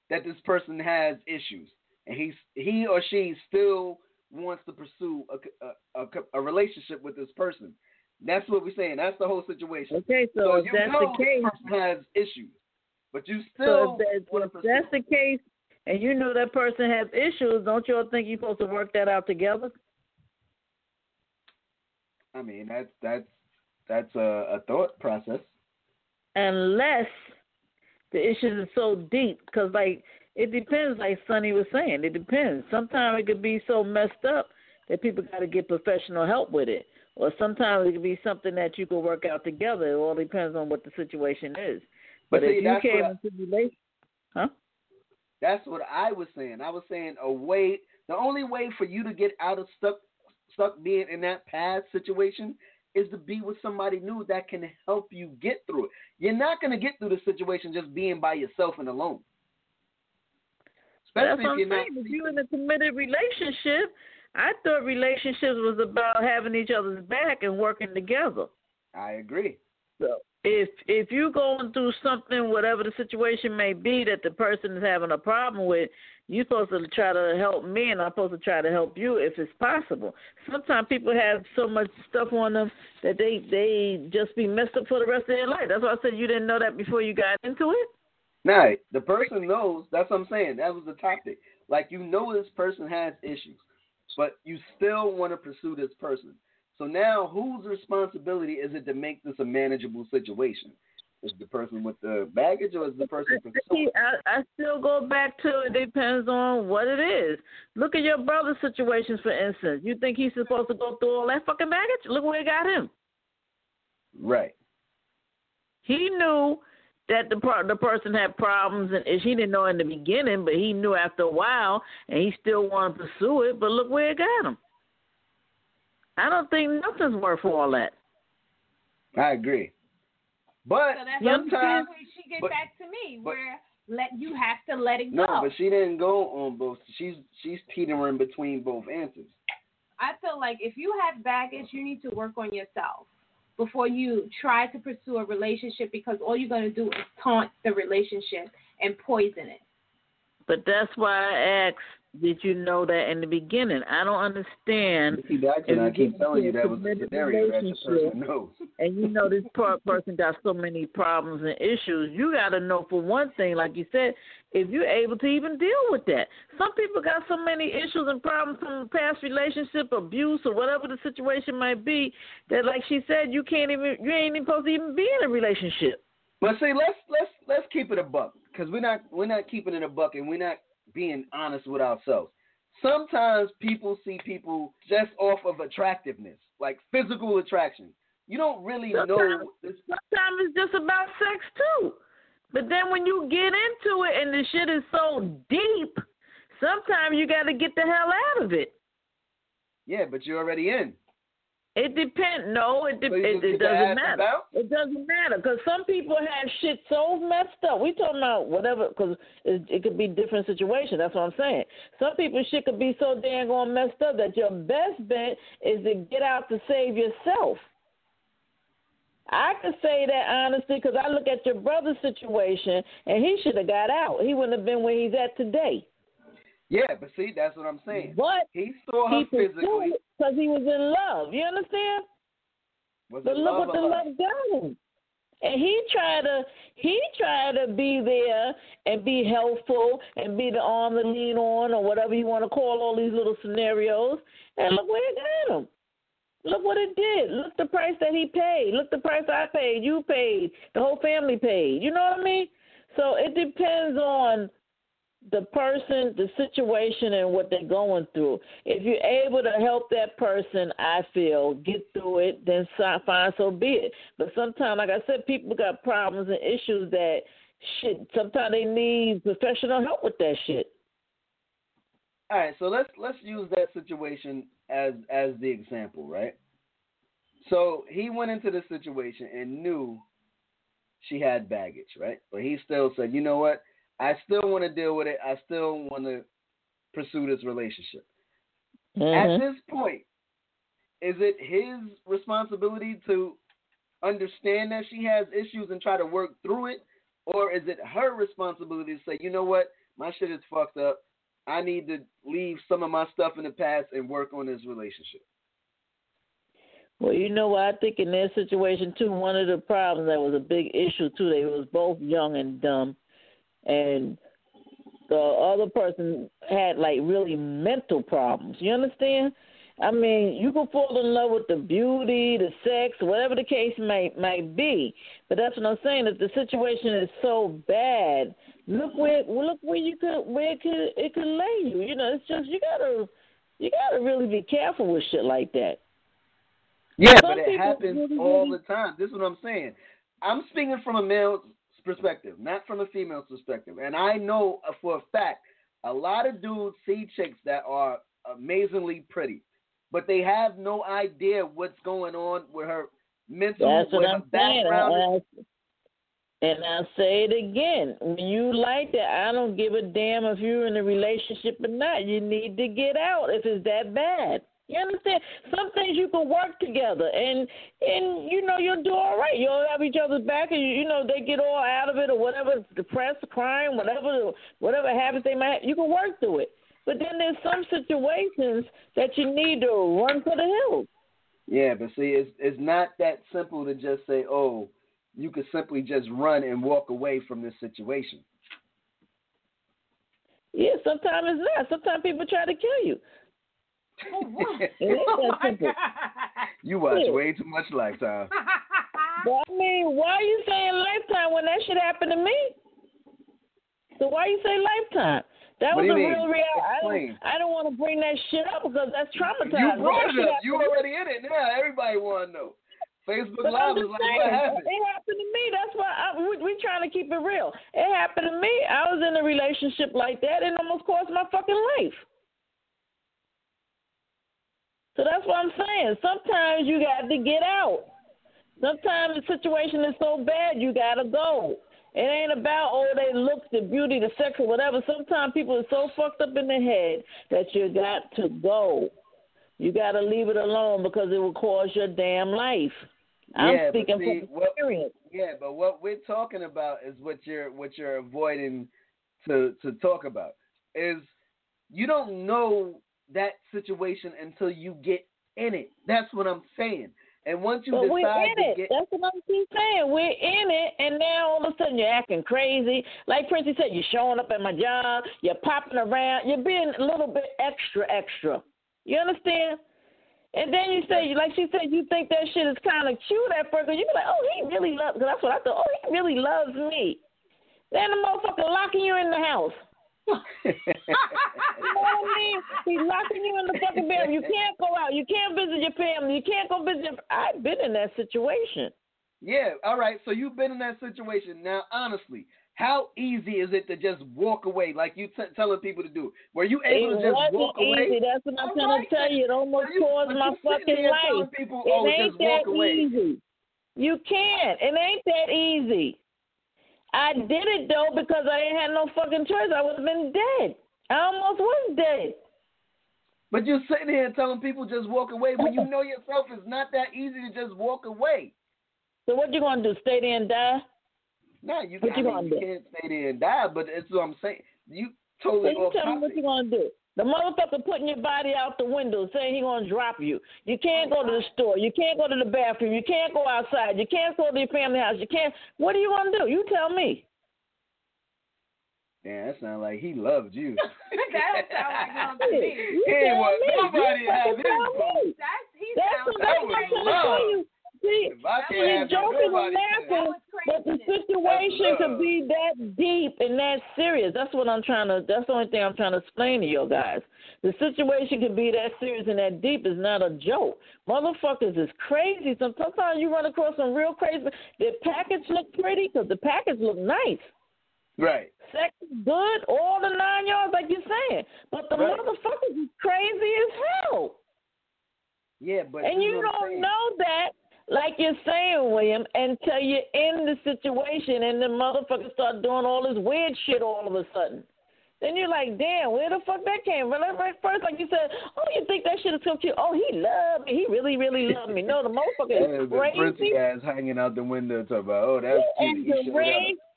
that this person has issues, and he's he or she still wants to pursue a, a, a, a relationship with this person. That's what we're saying. That's the whole situation. Okay, so, if you that's know the case, person has issues, but you so still if, that, want if that's the case, and you know that person has issues, don't you all think you're supposed to work that out together? I mean, that's that's that's a, a thought process. unless the issues are so deep. Because like it depends, like Sonny was saying, it depends. Sometimes it could be so messed up that people got to get professional help with it, or sometimes it could be something that you can work out together. It all depends on what the situation is. But But, see, if you came into relation, huh? That's what I was saying. I was saying a way. The only way for you to get out of stuck stuck being in that past situation is to be with somebody new that can help you get through it. You're not going to get through the situation just being by yourself and alone. That's Especially what I'm if you're not. saying. If you're in a committed relationship, I thought relationships was about having each other's back and working together. I agree. So if if you're going through something, whatever the situation may be that the person is having a problem with, you're supposed to try to help me, and I'm supposed to try to help you if it's possible. Sometimes people have so much stuff on them that they they just be messed up for the rest of their life. That's why I said you didn't know that before you got into it. Now, the person knows. That's what I'm saying. That was the topic. Like you know, this person has issues, but you still want to pursue this person. So now, whose responsibility is it to make this a manageable situation? Is the person with the baggage, or is the person See? I, I still go back to it depends on what it is. Look at your brother's situations, for instance. You think he's supposed to go through all that fucking baggage? Look where it got him. Right. He knew that the the person had problems, and she didn't know in the beginning, but he knew after a while, and he still wanted to pursue it. But look where it got him. I don't think nothing's worth all that. I agree. But So that's sometimes, where she get but- back to me, but- where let you have to let it no, go. No, but she didn't go on both. She's she's teetering between both answers. I feel like if you have baggage, you need to work on yourself before you try to pursue a relationship because all you're going to do is taunt the relationship and poison it. But that's why I asked, did you know that in the beginning? I don't understand. See, that's and I keep telling you that was the scenario that the person knows. and you know this per- person got so many problems and issues, you got to know for one thing, like you said, if you're able to even deal with that. Some people got so many issues and problems from past relationship abuse or whatever the situation might be that, like she said, you can't even, you ain't even supposed to even be in a relationship. But see, let's let's let's keep it a buck because we're not we're not keeping it a buck and we're not being honest with ourselves. Sometimes people see people just off of attractiveness, like physical attraction. You don't really sometimes, know. Sometimes it's just about sex too. But then when you get into it and the shit is so deep, sometimes you got to get the hell out of it. Yeah, but you're already in. It depends. No, it, de- So it, it doesn't matter. It doesn't matter because some people have shit so messed up. We talking about whatever because it, it could be different situation. That's what I'm saying. Some people shit could be so dang on messed up that your best bet is to get out to save yourself. I can say that honestly because I look at your brother's situation and he should have got out. He wouldn't have been where he's at today. Yeah, but see, that's what I'm saying. But he saw her he physically. because he was in love. You understand? Was But look what the love done. And he tried to he tried to be there and be helpful and be the arm to lean on or whatever you want to call all these little scenarios. And look where it got him. Look what it did. Look the price that he paid. Look the price I paid. You paid. The whole family paid. You know what I mean? So it depends on the person, the situation, and what they're going through. If you're able to help that person, I feel get through it, then fine, so be it. But sometimes, like I said, people got problems and issues that shit. Sometimes they need professional help with that shit. All right, so let's let's use that situation as as the example, right? So he went into the situation and knew she had baggage, right? But he still said, "You know what? I still want to deal with it. I still want to pursue this relationship." At Mhm. this point, is it his responsibility to understand that she has issues and try to work through it, or is it her responsibility to say, "You know what? My shit is fucked up. I need to leave some of my stuff in the past and work on this relationship. Well, you know what? I think in their situation too, one of the problems that was a big issue too, they was both young and dumb, and the other person had like really mental problems. You understand? I mean, you can fall in love with the beauty, the sex, whatever the case may might be. But that's what I'm saying. If the situation is so bad, look where look where you could where it could it could lay you. You know, it's just you gotta you gotta really be careful with shit like that. Yeah, Some but it happens really, all the time. This is what I'm saying. I'm speaking from a male's perspective, not from a female's perspective. And I know for a fact a lot of dudes see chicks that are amazingly pretty, but they have no idea what's going on with her mental, with her I'm background. I- And I'll say it again. When you like that, I don't give a damn if you're in a relationship or not. You need to get out if it's that bad. You understand? Some things you can work together, and and you know you'll do all right. You'll have each other's back, and you, you know they get all out of it or whatever, depressed, crying, whatever, whatever happens they might. Have, You can work through it. But then there's some situations that you need to run for the hills. Yeah, but see, it's it's not that simple to just say, "Oh, you could simply just run and walk away from this situation." Yeah, sometimes it's not. Sometimes people try to kill you. It ain't that simple. you watch Yeah. way too much Lifetime. But I mean, why are you saying lifetime when that shit happened to me? So why you say lifetime? That What was a mean? real reality. I don't, I don't want to bring that shit up because that's traumatizing. You brought That it up. You happened to me. already in it now. Everybody want to know. Facebook But Live is like, saying, what happened? it happened to me. That's why I, we, we trying to keep it real. It happened to me. I was in a relationship like that and almost cost my fucking life. So that's what I'm saying. Sometimes you got to get out. Sometimes the situation is so bad you gotta go. It ain't about oh they look, the beauty, the sex, or whatever. Sometimes people are so fucked up in the head that you got to go. You got to leave it alone because it will cause your damn life. I'm Yeah, speaking see, from what- experience. Yeah, but what we're talking about is what you're what you're avoiding to to talk about is you don't know that situation until you get in it. That's what I'm saying. And once you But we're decide in to it. get That's what I'm keep saying. We're in it, and now all of a sudden you're acting crazy. Like Princey said, you're showing up at my job, you're popping around, you're being a little bit extra, extra. You understand? And then you say, like she said, you think that shit is kind of cute at first, and you be like, oh, he really loves. Cause that's what I thought. Oh, he really loves me. Then the motherfucker locking you in the house. You know what I mean? He's locking you in the fucking bedroom. You can't go out. You can't visit your family. You can't go visit. Your... I've been in that situation. Yeah. All right. So you've been in that situation. Now, honestly, how easy is it to just walk away like you t- telling people to do? Were you able it to just walk easy. away? That's what I'm All trying right. to tell you. It almost you- caused my fucking life. People, it oh, ain't that away. easy. You can't. It ain't that easy. I did it though because I ain't had no fucking choice. I would have been dead. I almost was dead. But you're sitting here telling people just walk away when you know yourself it's not that easy to just walk away. So what you gonna do? Stay there and die? No, you, What I you mean, you do? can't stay there and die, but that's what I'm saying. You So totally you off tell me what you gonna do. The motherfucker putting your body out the window saying he gonna drop you. You can't go to the store. You can't go to the bathroom. You can't go outside. You can't go to your family house. You can't. What are you gonna do? You tell me. Yeah, that sounds like he loved you. that don't sound like him to me. He ain't tell want nobody You to have fucking his me. That's he That's sounds what that's That was I'm trying love. you. See, If I can't you're have that, joking and laughing, but the situation That's could be that deep and that serious. That's what I'm trying to. That's the only thing I'm trying to explain to you guys. The situation could be that serious and that deep. It's not a joke. Motherfuckers is crazy. Sometimes you run across some real crazy. The package look pretty because the package look nice. Right. Sex is good, all the nine yards, like you're saying. But the Right. motherfuckers is crazy as hell. Yeah, but And you what don't saying. know that, like you're saying, William, until you're in the situation and the motherfucker start doing all this weird shit all of a sudden. Then you're like, damn, where the fuck that came from? Like, first, like you said, oh, you think that shit is so cute? Oh, he loved me. He really, really loved me. No, the motherfucker is the crazy. pretty ass hanging out the window talking about, oh, that's and cute. Showed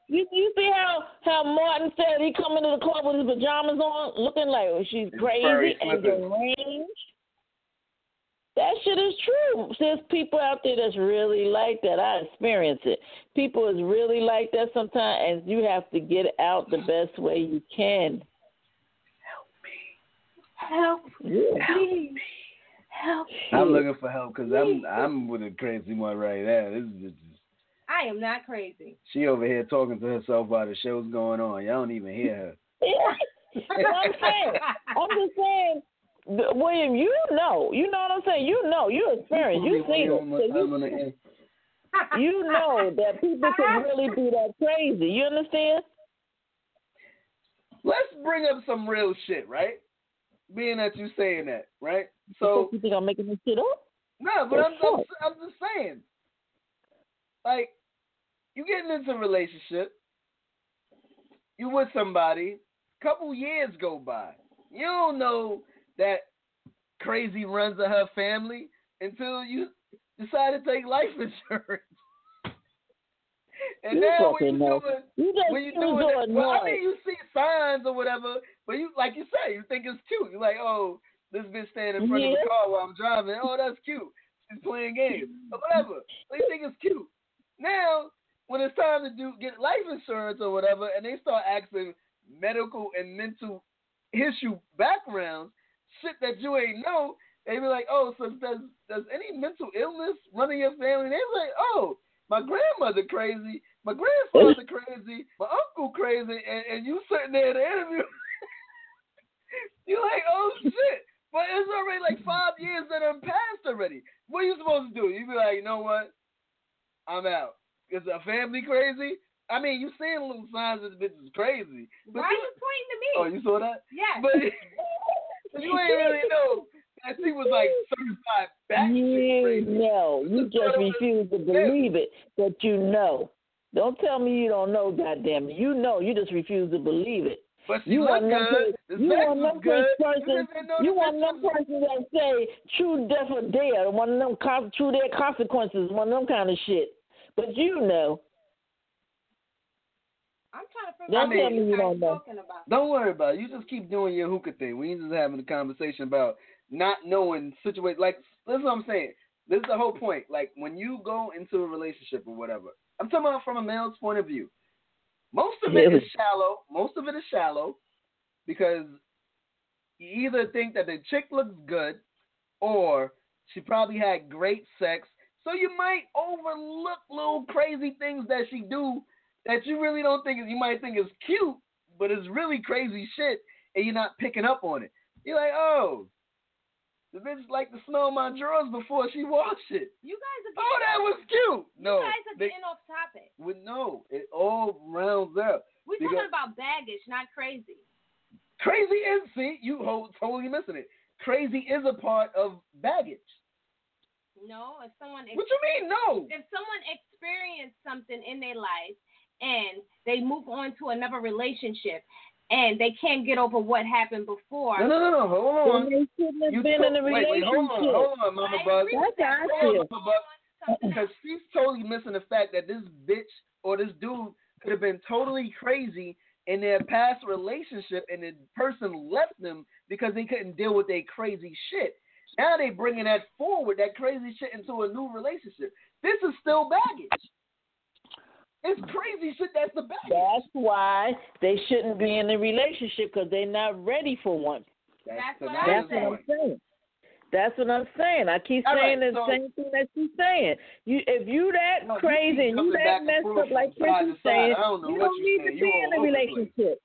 You you see how how Martin said he come into the club with his pajamas on, looking like oh, she's crazy and deranged. That shit is true. There's people out there that's really like that. I experience it. People is really like that sometimes, and you have to get out the best way you can. Help me. Help me. Help me. I'm looking for help because I'm I'm with a crazy one right now. This is just, I am not crazy. she over here talking to herself while the show's going on. Y'all don't even hear her. That's what I'm saying. I'm just saying, William. You know, you know what I'm saying. You know, you experienced. You seen it. You, you know that people can really be that crazy. You understand? Let's bring up some real shit, right? Being that you saying that, right? So you think I'm making this shit up? no, but I'm, I'm. I'm just saying, like, you getting into a relationship, you with somebody, couple years go by, you don't know that crazy runs of her family until you decide to take life insurance. and You now when you know. doing You when you doing to it, well, I mean, you see signs or whatever, but you like you say, you think it's cute. You're like, oh, this bitch standing in front of the car while I'm driving. Oh, that's cute. She's playing games or whatever. You think it's cute. Now, when it's time to do get life insurance or whatever, and they start asking medical and mental issue backgrounds, shit that you ain't know, they be like, oh, so does does any mental illness run in your family? They be like, oh, my grandmother crazy, my grandfather crazy, my uncle crazy, and, and you sitting there in the interview, you like, oh shit. But it's already like five years that done passed already. What are you supposed to do? You be like, you know what? I'm out. Is a family crazy? I mean, you seeing little signs that the bitch is crazy. But Why are you, you pointing to me? oh, you saw that? yes. But you ain't really know that she was like certified back You know. You just refuse to believe it, but you know. Don't tell me you don't know, goddamn it. You know. You just refuse to believe it. But You want them good. you sex want was them good. person- you didn't know You want bitch person that say true death or dare, one of them true dare consequences, one of them kind of shit. But you know. I'm trying to figure Don't out what you you guys don't know. talking about. Don't worry about it. You just keep doing your hookah thing. We just having a conversation about not knowing situation. Like this is what I'm saying. This is the whole point. Like when you go into a relationship or whatever. I'm talking about from a male's point of view. Most of it is shallow. Most of it is shallow because you either think that the chick looks good or She probably had great sex. So you might overlook little crazy things that she do that you really don't think is you might think is cute, but it's really crazy shit, and you're not picking up on it. You're like, oh, the bitch like to smell my drawers before she washed it. You guys are. Oh, that was cute. No, You guys are they- getting off topic. with no, it all rounds up. We're Because- talking about baggage, not crazy. Crazy is see you ho- totally missing it. Crazy is a part of baggage. No, if someone What you mean no? if someone experienced something in their life and they move on to another relationship and they can't get over what happened before. No, no, no, no. Hold on. Then they shouldn't have You been to- in a wait, wait, hold on, hold on, Mama I Bug. agree with That's how I that. Mama Bug. Because she's totally missing the fact that this bitch or this dude could have been totally crazy in their past relationship, and the person left them because they couldn't deal with their crazy shit. Now they bringing that forward, that crazy shit, into a new relationship. This is still baggage. It's crazy shit. That's the best. That's why they shouldn't be in a relationship because they're not ready for one. That's the what That's point. what I'm saying. That's what I'm saying. I keep All saying right, the so- same thing that she's saying. You, if you that No, crazy keep and you coming that messed up like from Chris is saying, I don't know you don't need saying. to be in a the relationship.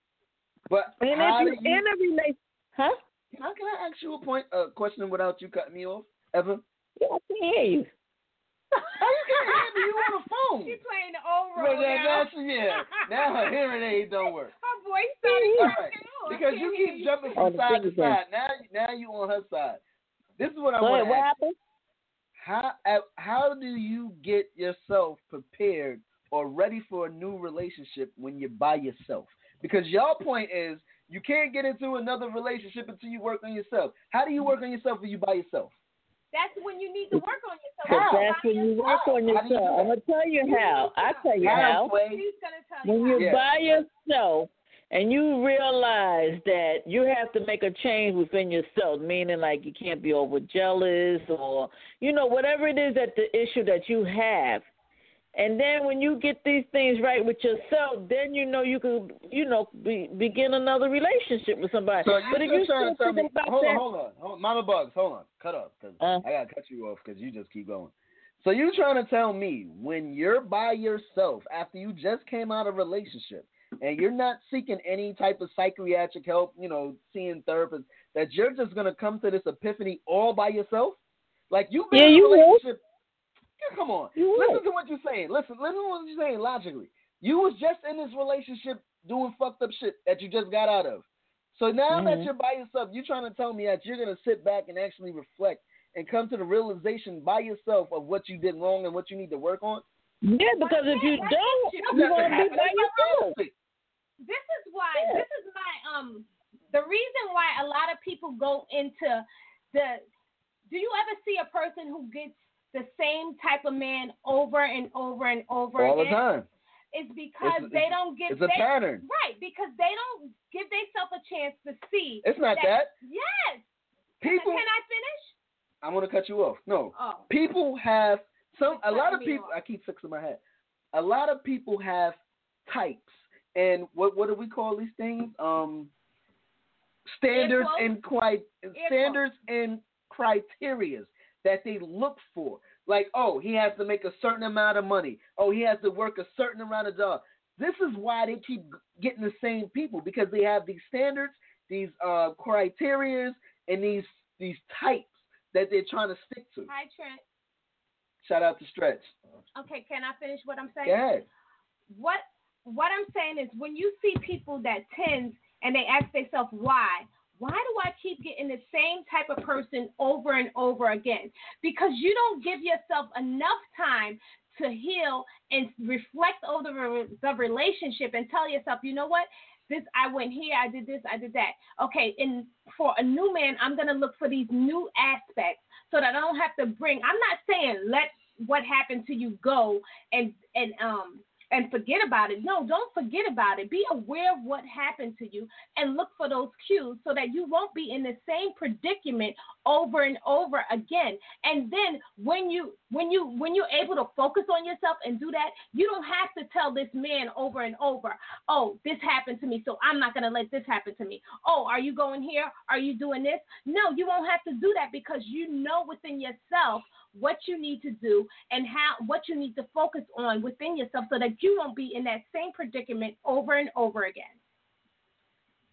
But And if you're you? in a relationship, huh? How can I ask you a point, a question without you cutting me off, Evan? Yeah, I can hear you. How you can't hear me? You on the phone? She's playing the old role now, now. now she, yeah. Now her hearing aid don't work. Her voice sounded All like right. Because you keep jumping Oh, from side to side. Now, now you on her side. This is what I want ahead. to What ask. happened? How uh, how do you get yourself prepared or ready for a new relationship when you're by yourself? Because your point is you can't get into another relationship until you work on yourself. How do you work on yourself when you by yourself? That's when you need to work on yourself. But that's when you work on How you yourself. I'm gonna tell you how. I tell you How, how. Sway? She's gonna tell When you. you're Yeah. by yourself and you realize that you have to make a change within yourself, meaning like you can't be over jealous or you know whatever it is that the issue that you have. And then when you get these things right with yourself, then you know you can, you know, be, begin another relationship with somebody. So but if you still thinking about Hold that, on, hold on, hold on, Mama Bugs, hold on, cut off because Uh. I gotta cut you off because you just keep going. So you're trying to tell me when you're by yourself after you just came out of a relationship and you're not seeking any type of psychiatric help, you know, seeing therapists, that you're just gonna come to this epiphany all by yourself? Like you've been Yeah, in a you will. Relationship. Yeah, come on. You will. Listen to what you're saying. Listen, listen to what you're saying logically. You was just in this relationship doing fucked up shit that you just got out of. So now that Mhm. you're by yourself, you're trying to tell me that you're gonna sit back and actually reflect and come to the realization by yourself of what you did wrong and what you need to work on. yeah, because if you don't, you're gonna be by yourself. this is why Yeah. this is my um the reason why a lot of people go into the do you ever see a person who gets the same type of man over and over and over All the again? time. It's because It's- they it's- don't give It's a they, pattern. right because they don't give themselves a chance to see. It's not that. Yes. People Can I finish? I'm gonna cut you off. No. Oh. People have some a lot of people off. I keep fixing my head. A lot of people have types. And what what do we call these things? Um standards and quite quotes. standards and criterias that they look for. Like, oh, he has to make a certain amount of money. Oh, he has to work a certain amount of job. This is why they keep getting the same people because they have these standards, these uh criterias, and these these types that they're trying to stick to. Hi Trent. Shout out to Stretch. Okay, can I finish what I'm saying? Ahead. what what I'm saying is when you see people that tend and they ask themselves why, why do I keep getting the same type of person over and over again? Because you don't give yourself enough time to heal and reflect over the, the relationship and tell yourself, you know what? This I went here, I did this, I did that. Okay, and for a new man, I'm gonna look for these new aspects so that I don't have to bring. I'm not saying let what happened to you go and and um and forget about it. No, don't forget about it. Be aware of what happened to you and look for those cues so that you won't be in the same predicament over and over again. And then when you when you when you're able to focus on yourself and do that, you don't have to tell this man over and over, "Oh, this happened to me, so I'm not going to let this happen to me." "Oh, are you going here? Are you doing this?" No, you won't have to do that because you know within yourself what you need to do and how what you need to focus on within yourself so that you won't be in that same predicament over and over again.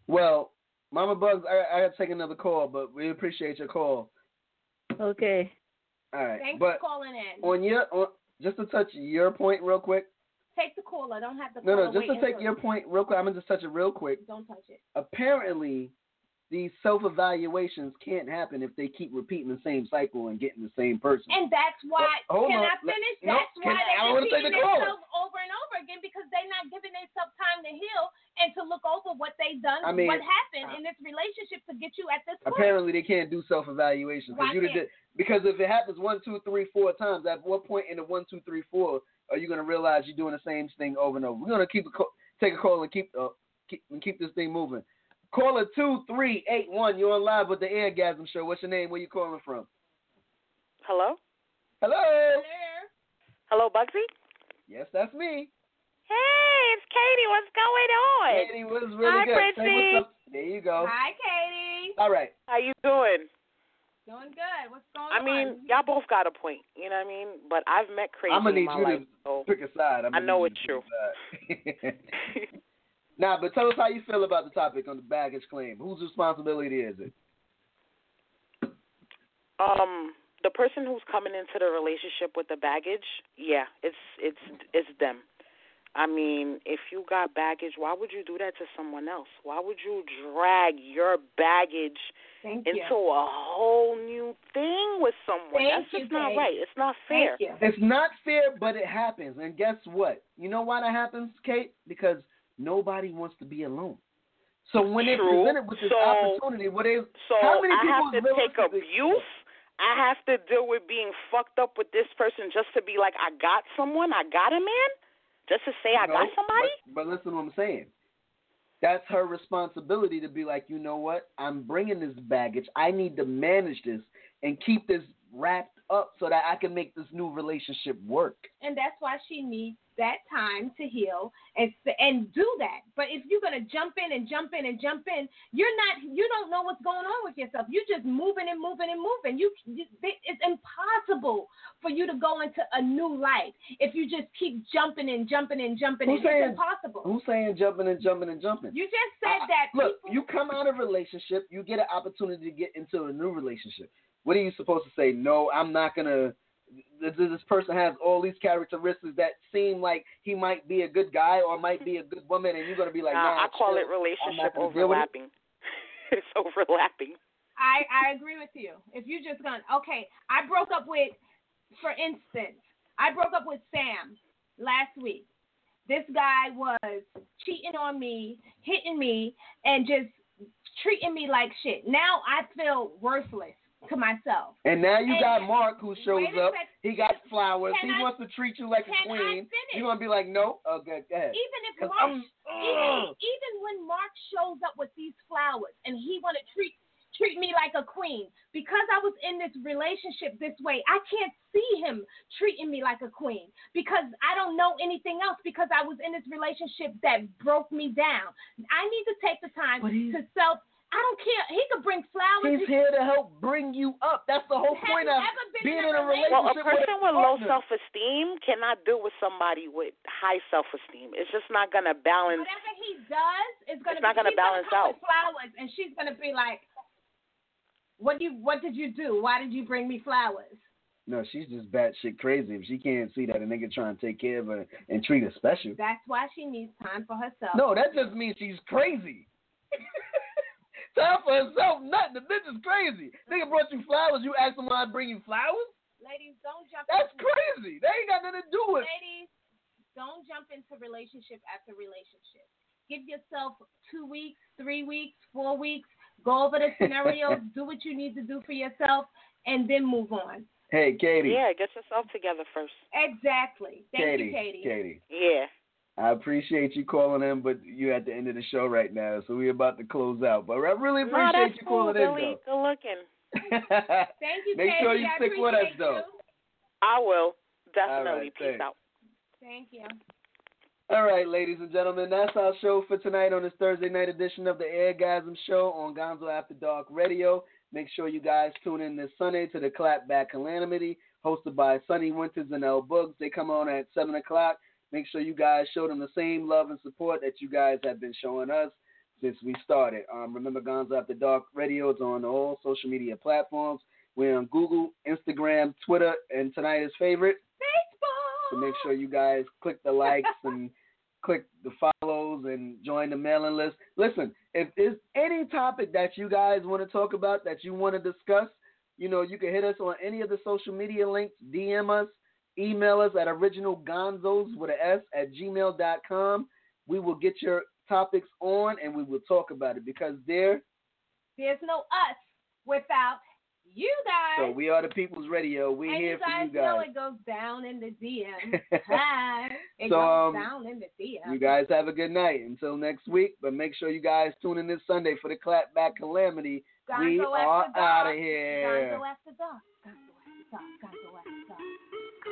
Well, Mama Bugs, I, I got to take another call, but we appreciate your call. Okay. All right. Thanks but for calling in. on your on, just to touch your point real quick. Take the caller. Don't have to. No, no, just to take your point real quick. I'm gonna just touch it real quick. Don't touch it. Apparently, these self evaluations can't happen if they keep repeating the same cycle and getting the same person. And that's why. Hold can on. I finish? no, that's why they're repeating themselves over and over again because they're not giving themselves time to heal and to look over what they've done, I mean, what happened in this relationship to get you at this point. Apparently, they can't do self evaluations because if it happens one, two, three, four times, at what point in the one, two, three, four are you gonna realize you're doing the same thing over and over? We're gonna keep a take a call and keep uh, keep and keep this thing moving. Caller two three eight one. You're on live with the Eargasm Show. What's your name? Where you calling from? Hello? Hello. Hello, Buggsy? Yes, that's me. Hey, it's Katie. What's going on? Katie was really Hi, good. Say Fritzy. what's. There you go. Hi, Katie. All right. How you doing? Doing good. What's going I on? I mean, y'all both got a point. You know what I mean? But I've met crazy I'm gonna in need my you life. to so pick a side. I'm I gonna know need it's you true. nah, but tell us how you feel about the topic on the baggage claim. Whose responsibility is it? Um, the person who's coming into the relationship with the baggage, yeah, it's it's it's them. I mean, if you got baggage, why would you do that to someone else? Why would you drag your baggage Thank into you. a whole new thing with someone? Thank That's you, just not Kate. right. It's not fair. It's not fair, but it happens. And guess what? You know why that happens, Kate? Because nobody wants to be alone. So when they're presented with this So- opportunity, what they So how many I people have to take abuse. I have to deal with being fucked up with this person just to be like, I got someone, I got a man, just to say I No, got somebody. But, but listen to what I'm saying. That's her responsibility to be like, you know what? I'm bringing this baggage. I need to manage this and keep this wrapped up so that I can make this new relationship work. and that's why she needs that time to heal and and do that. But if you're gonna jump in and jump in and jump in, you're not. You don't know what's going on with yourself. You're just moving and moving and moving. You, you it's impossible for you to go into a new life if you just keep jumping and jumping and jumping. Who's in. saying- It's impossible. Who's saying jumping and jumping and jumping? You just said I- that. Look, people, you come out of a relationship, you get an opportunity to get into a new relationship. What are you supposed to say? No, I'm not gonna. This, this person has all these characteristics that seem like he might be a good guy or might be a good woman, and you're gonna be like, Nah, nah, I call chill. it relationship gonna deal with it. overlapping. it's overlapping. I I agree with you. If you just gonna okay, I broke up with, for instance, I broke up with Sam last week. This guy was cheating on me, hitting me, and just treating me like shit. Now I feel worthless to myself. And now you And- got Mark who shows up. sec. He got flowers. Can he I- wants to treat you like a queen. finish? You're gonna be like, no. Okay, oh, go ahead. Even if Mark, even, even when Mark shows up with these flowers and he want to treat treat me like a queen because I was in this relationship this way, I can't see him treating me like a queen because I don't know anything else because I was in this relationship that broke me down. I need to take the time to self. I don't care. He could bring flowers. He's here to help bring you up. That's the whole Have point of being in in a a relationship? Well, a relationship with person a with low self esteem cannot deal with somebody with high self esteem. It's just not gonna balance. Whatever he does is gonna It's not be, gonna he's gonna come with out. flowers, and she's gonna be like, "What do you? What did you do? Why did you bring me flowers?" No, she's just batshit crazy. If she can't see that a nigga trying to take care of her and treat her special. That's why she needs time for herself. No, that just means she's crazy. Time for herself, nothing. The bitch is crazy. Nigga brought you flowers. You asked him why I bring you flowers? ladies, don't jump. That's into, crazy. That ain't got nothing to do with. Ladies, don't jump into relationship after relationship. Give yourself two weeks, three weeks, four weeks. Go over the scenarios. do what you need to do for yourself, and then move on. Hey, Katie. Yeah, get yourself together first. Exactly. Thank Katie. you, Katie. Katie. Yeah. I appreciate you calling in, but you're at the end of the show right now, so we're about to close out. But I really appreciate no, you cool, calling Billy. in, though. Good looking. Thank you, Make Katie. sure you I stick with us, appreciate though. I will definitely. right, Peace thanks. out. Thank you. All right, ladies and gentlemen, that's our show for tonight on this Thursday night edition of the Eargasm Show on Gonzo After Dark Radio. Make sure you guys tune in this Sunday to the Clapback Calamity, hosted by Sunny Winters and L Boogs. They come on at 7 o'clock. Make sure you guys show them the same love and support that you guys have been showing us since we started. Um, remember, Gonzo After Dark Radio is on all social media platforms. We're on Google, Instagram, Twitter, and tonight's favorite, Facebook. so make sure you guys click the likes and click the follows and join the mailing list. Listen, if there's any topic that you guys want to talk about that you want to discuss, you know, you can hit us on any of the social media links, DM us, email us at originalgonzos with an S at gmail.com. We will get your topics on and we will talk about it because there, There's no us without you guys. so we are the People's Radio. We're and here you for guys you know guys. it goes down in the DM. It So, goes um, down in the DM. You guys have a good night until next week. But make sure you guys tune in this Sunday for the Clapback Calamity. Gonzo we are out of here. Gonzo after dark. Gonzo after dark. Gonzo after dark.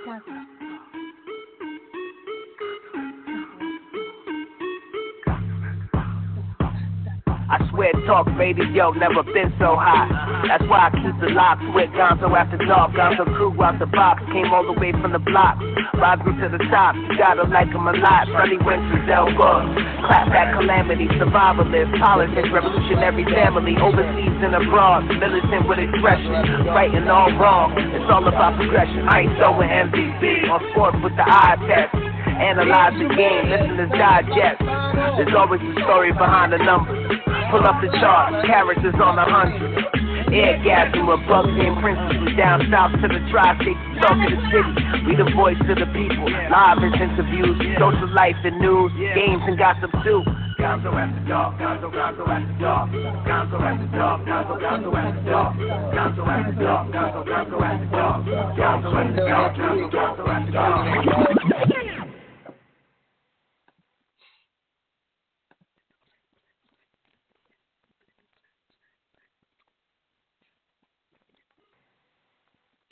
Gonzo after I swear talk radio never been so hot. That's why I keep the locks with Gonzo after dark. Gonzo crew out the box, came all the way from the block. Rise me to the top, you gotta like him a lot. Sunny Winters, L Book. Clap that calamity, survivalist, politics, revolutionary family, overseas and abroad. Militant with expression, and all wrong. It's all about progression. I ain't with MVP, on sport with the eye test. Analyze the game, listen listeners digest. There's always a story behind the numbers. Pull up the charts, characters on a hundred. Eargasm with Bugs and Princes. We down south to the tri-state, talk of the city. We the voice of the people. Live is interviews, social life and news, games and gossip too. Gonzo after dark, Gonzo, Gonzo after dark. Gonzo after dark, Gonzo, Gonzo after dark. Gonzo after dark, Gonzo, Gonzo after dark. Gonzo after dark, Gonzo after dark.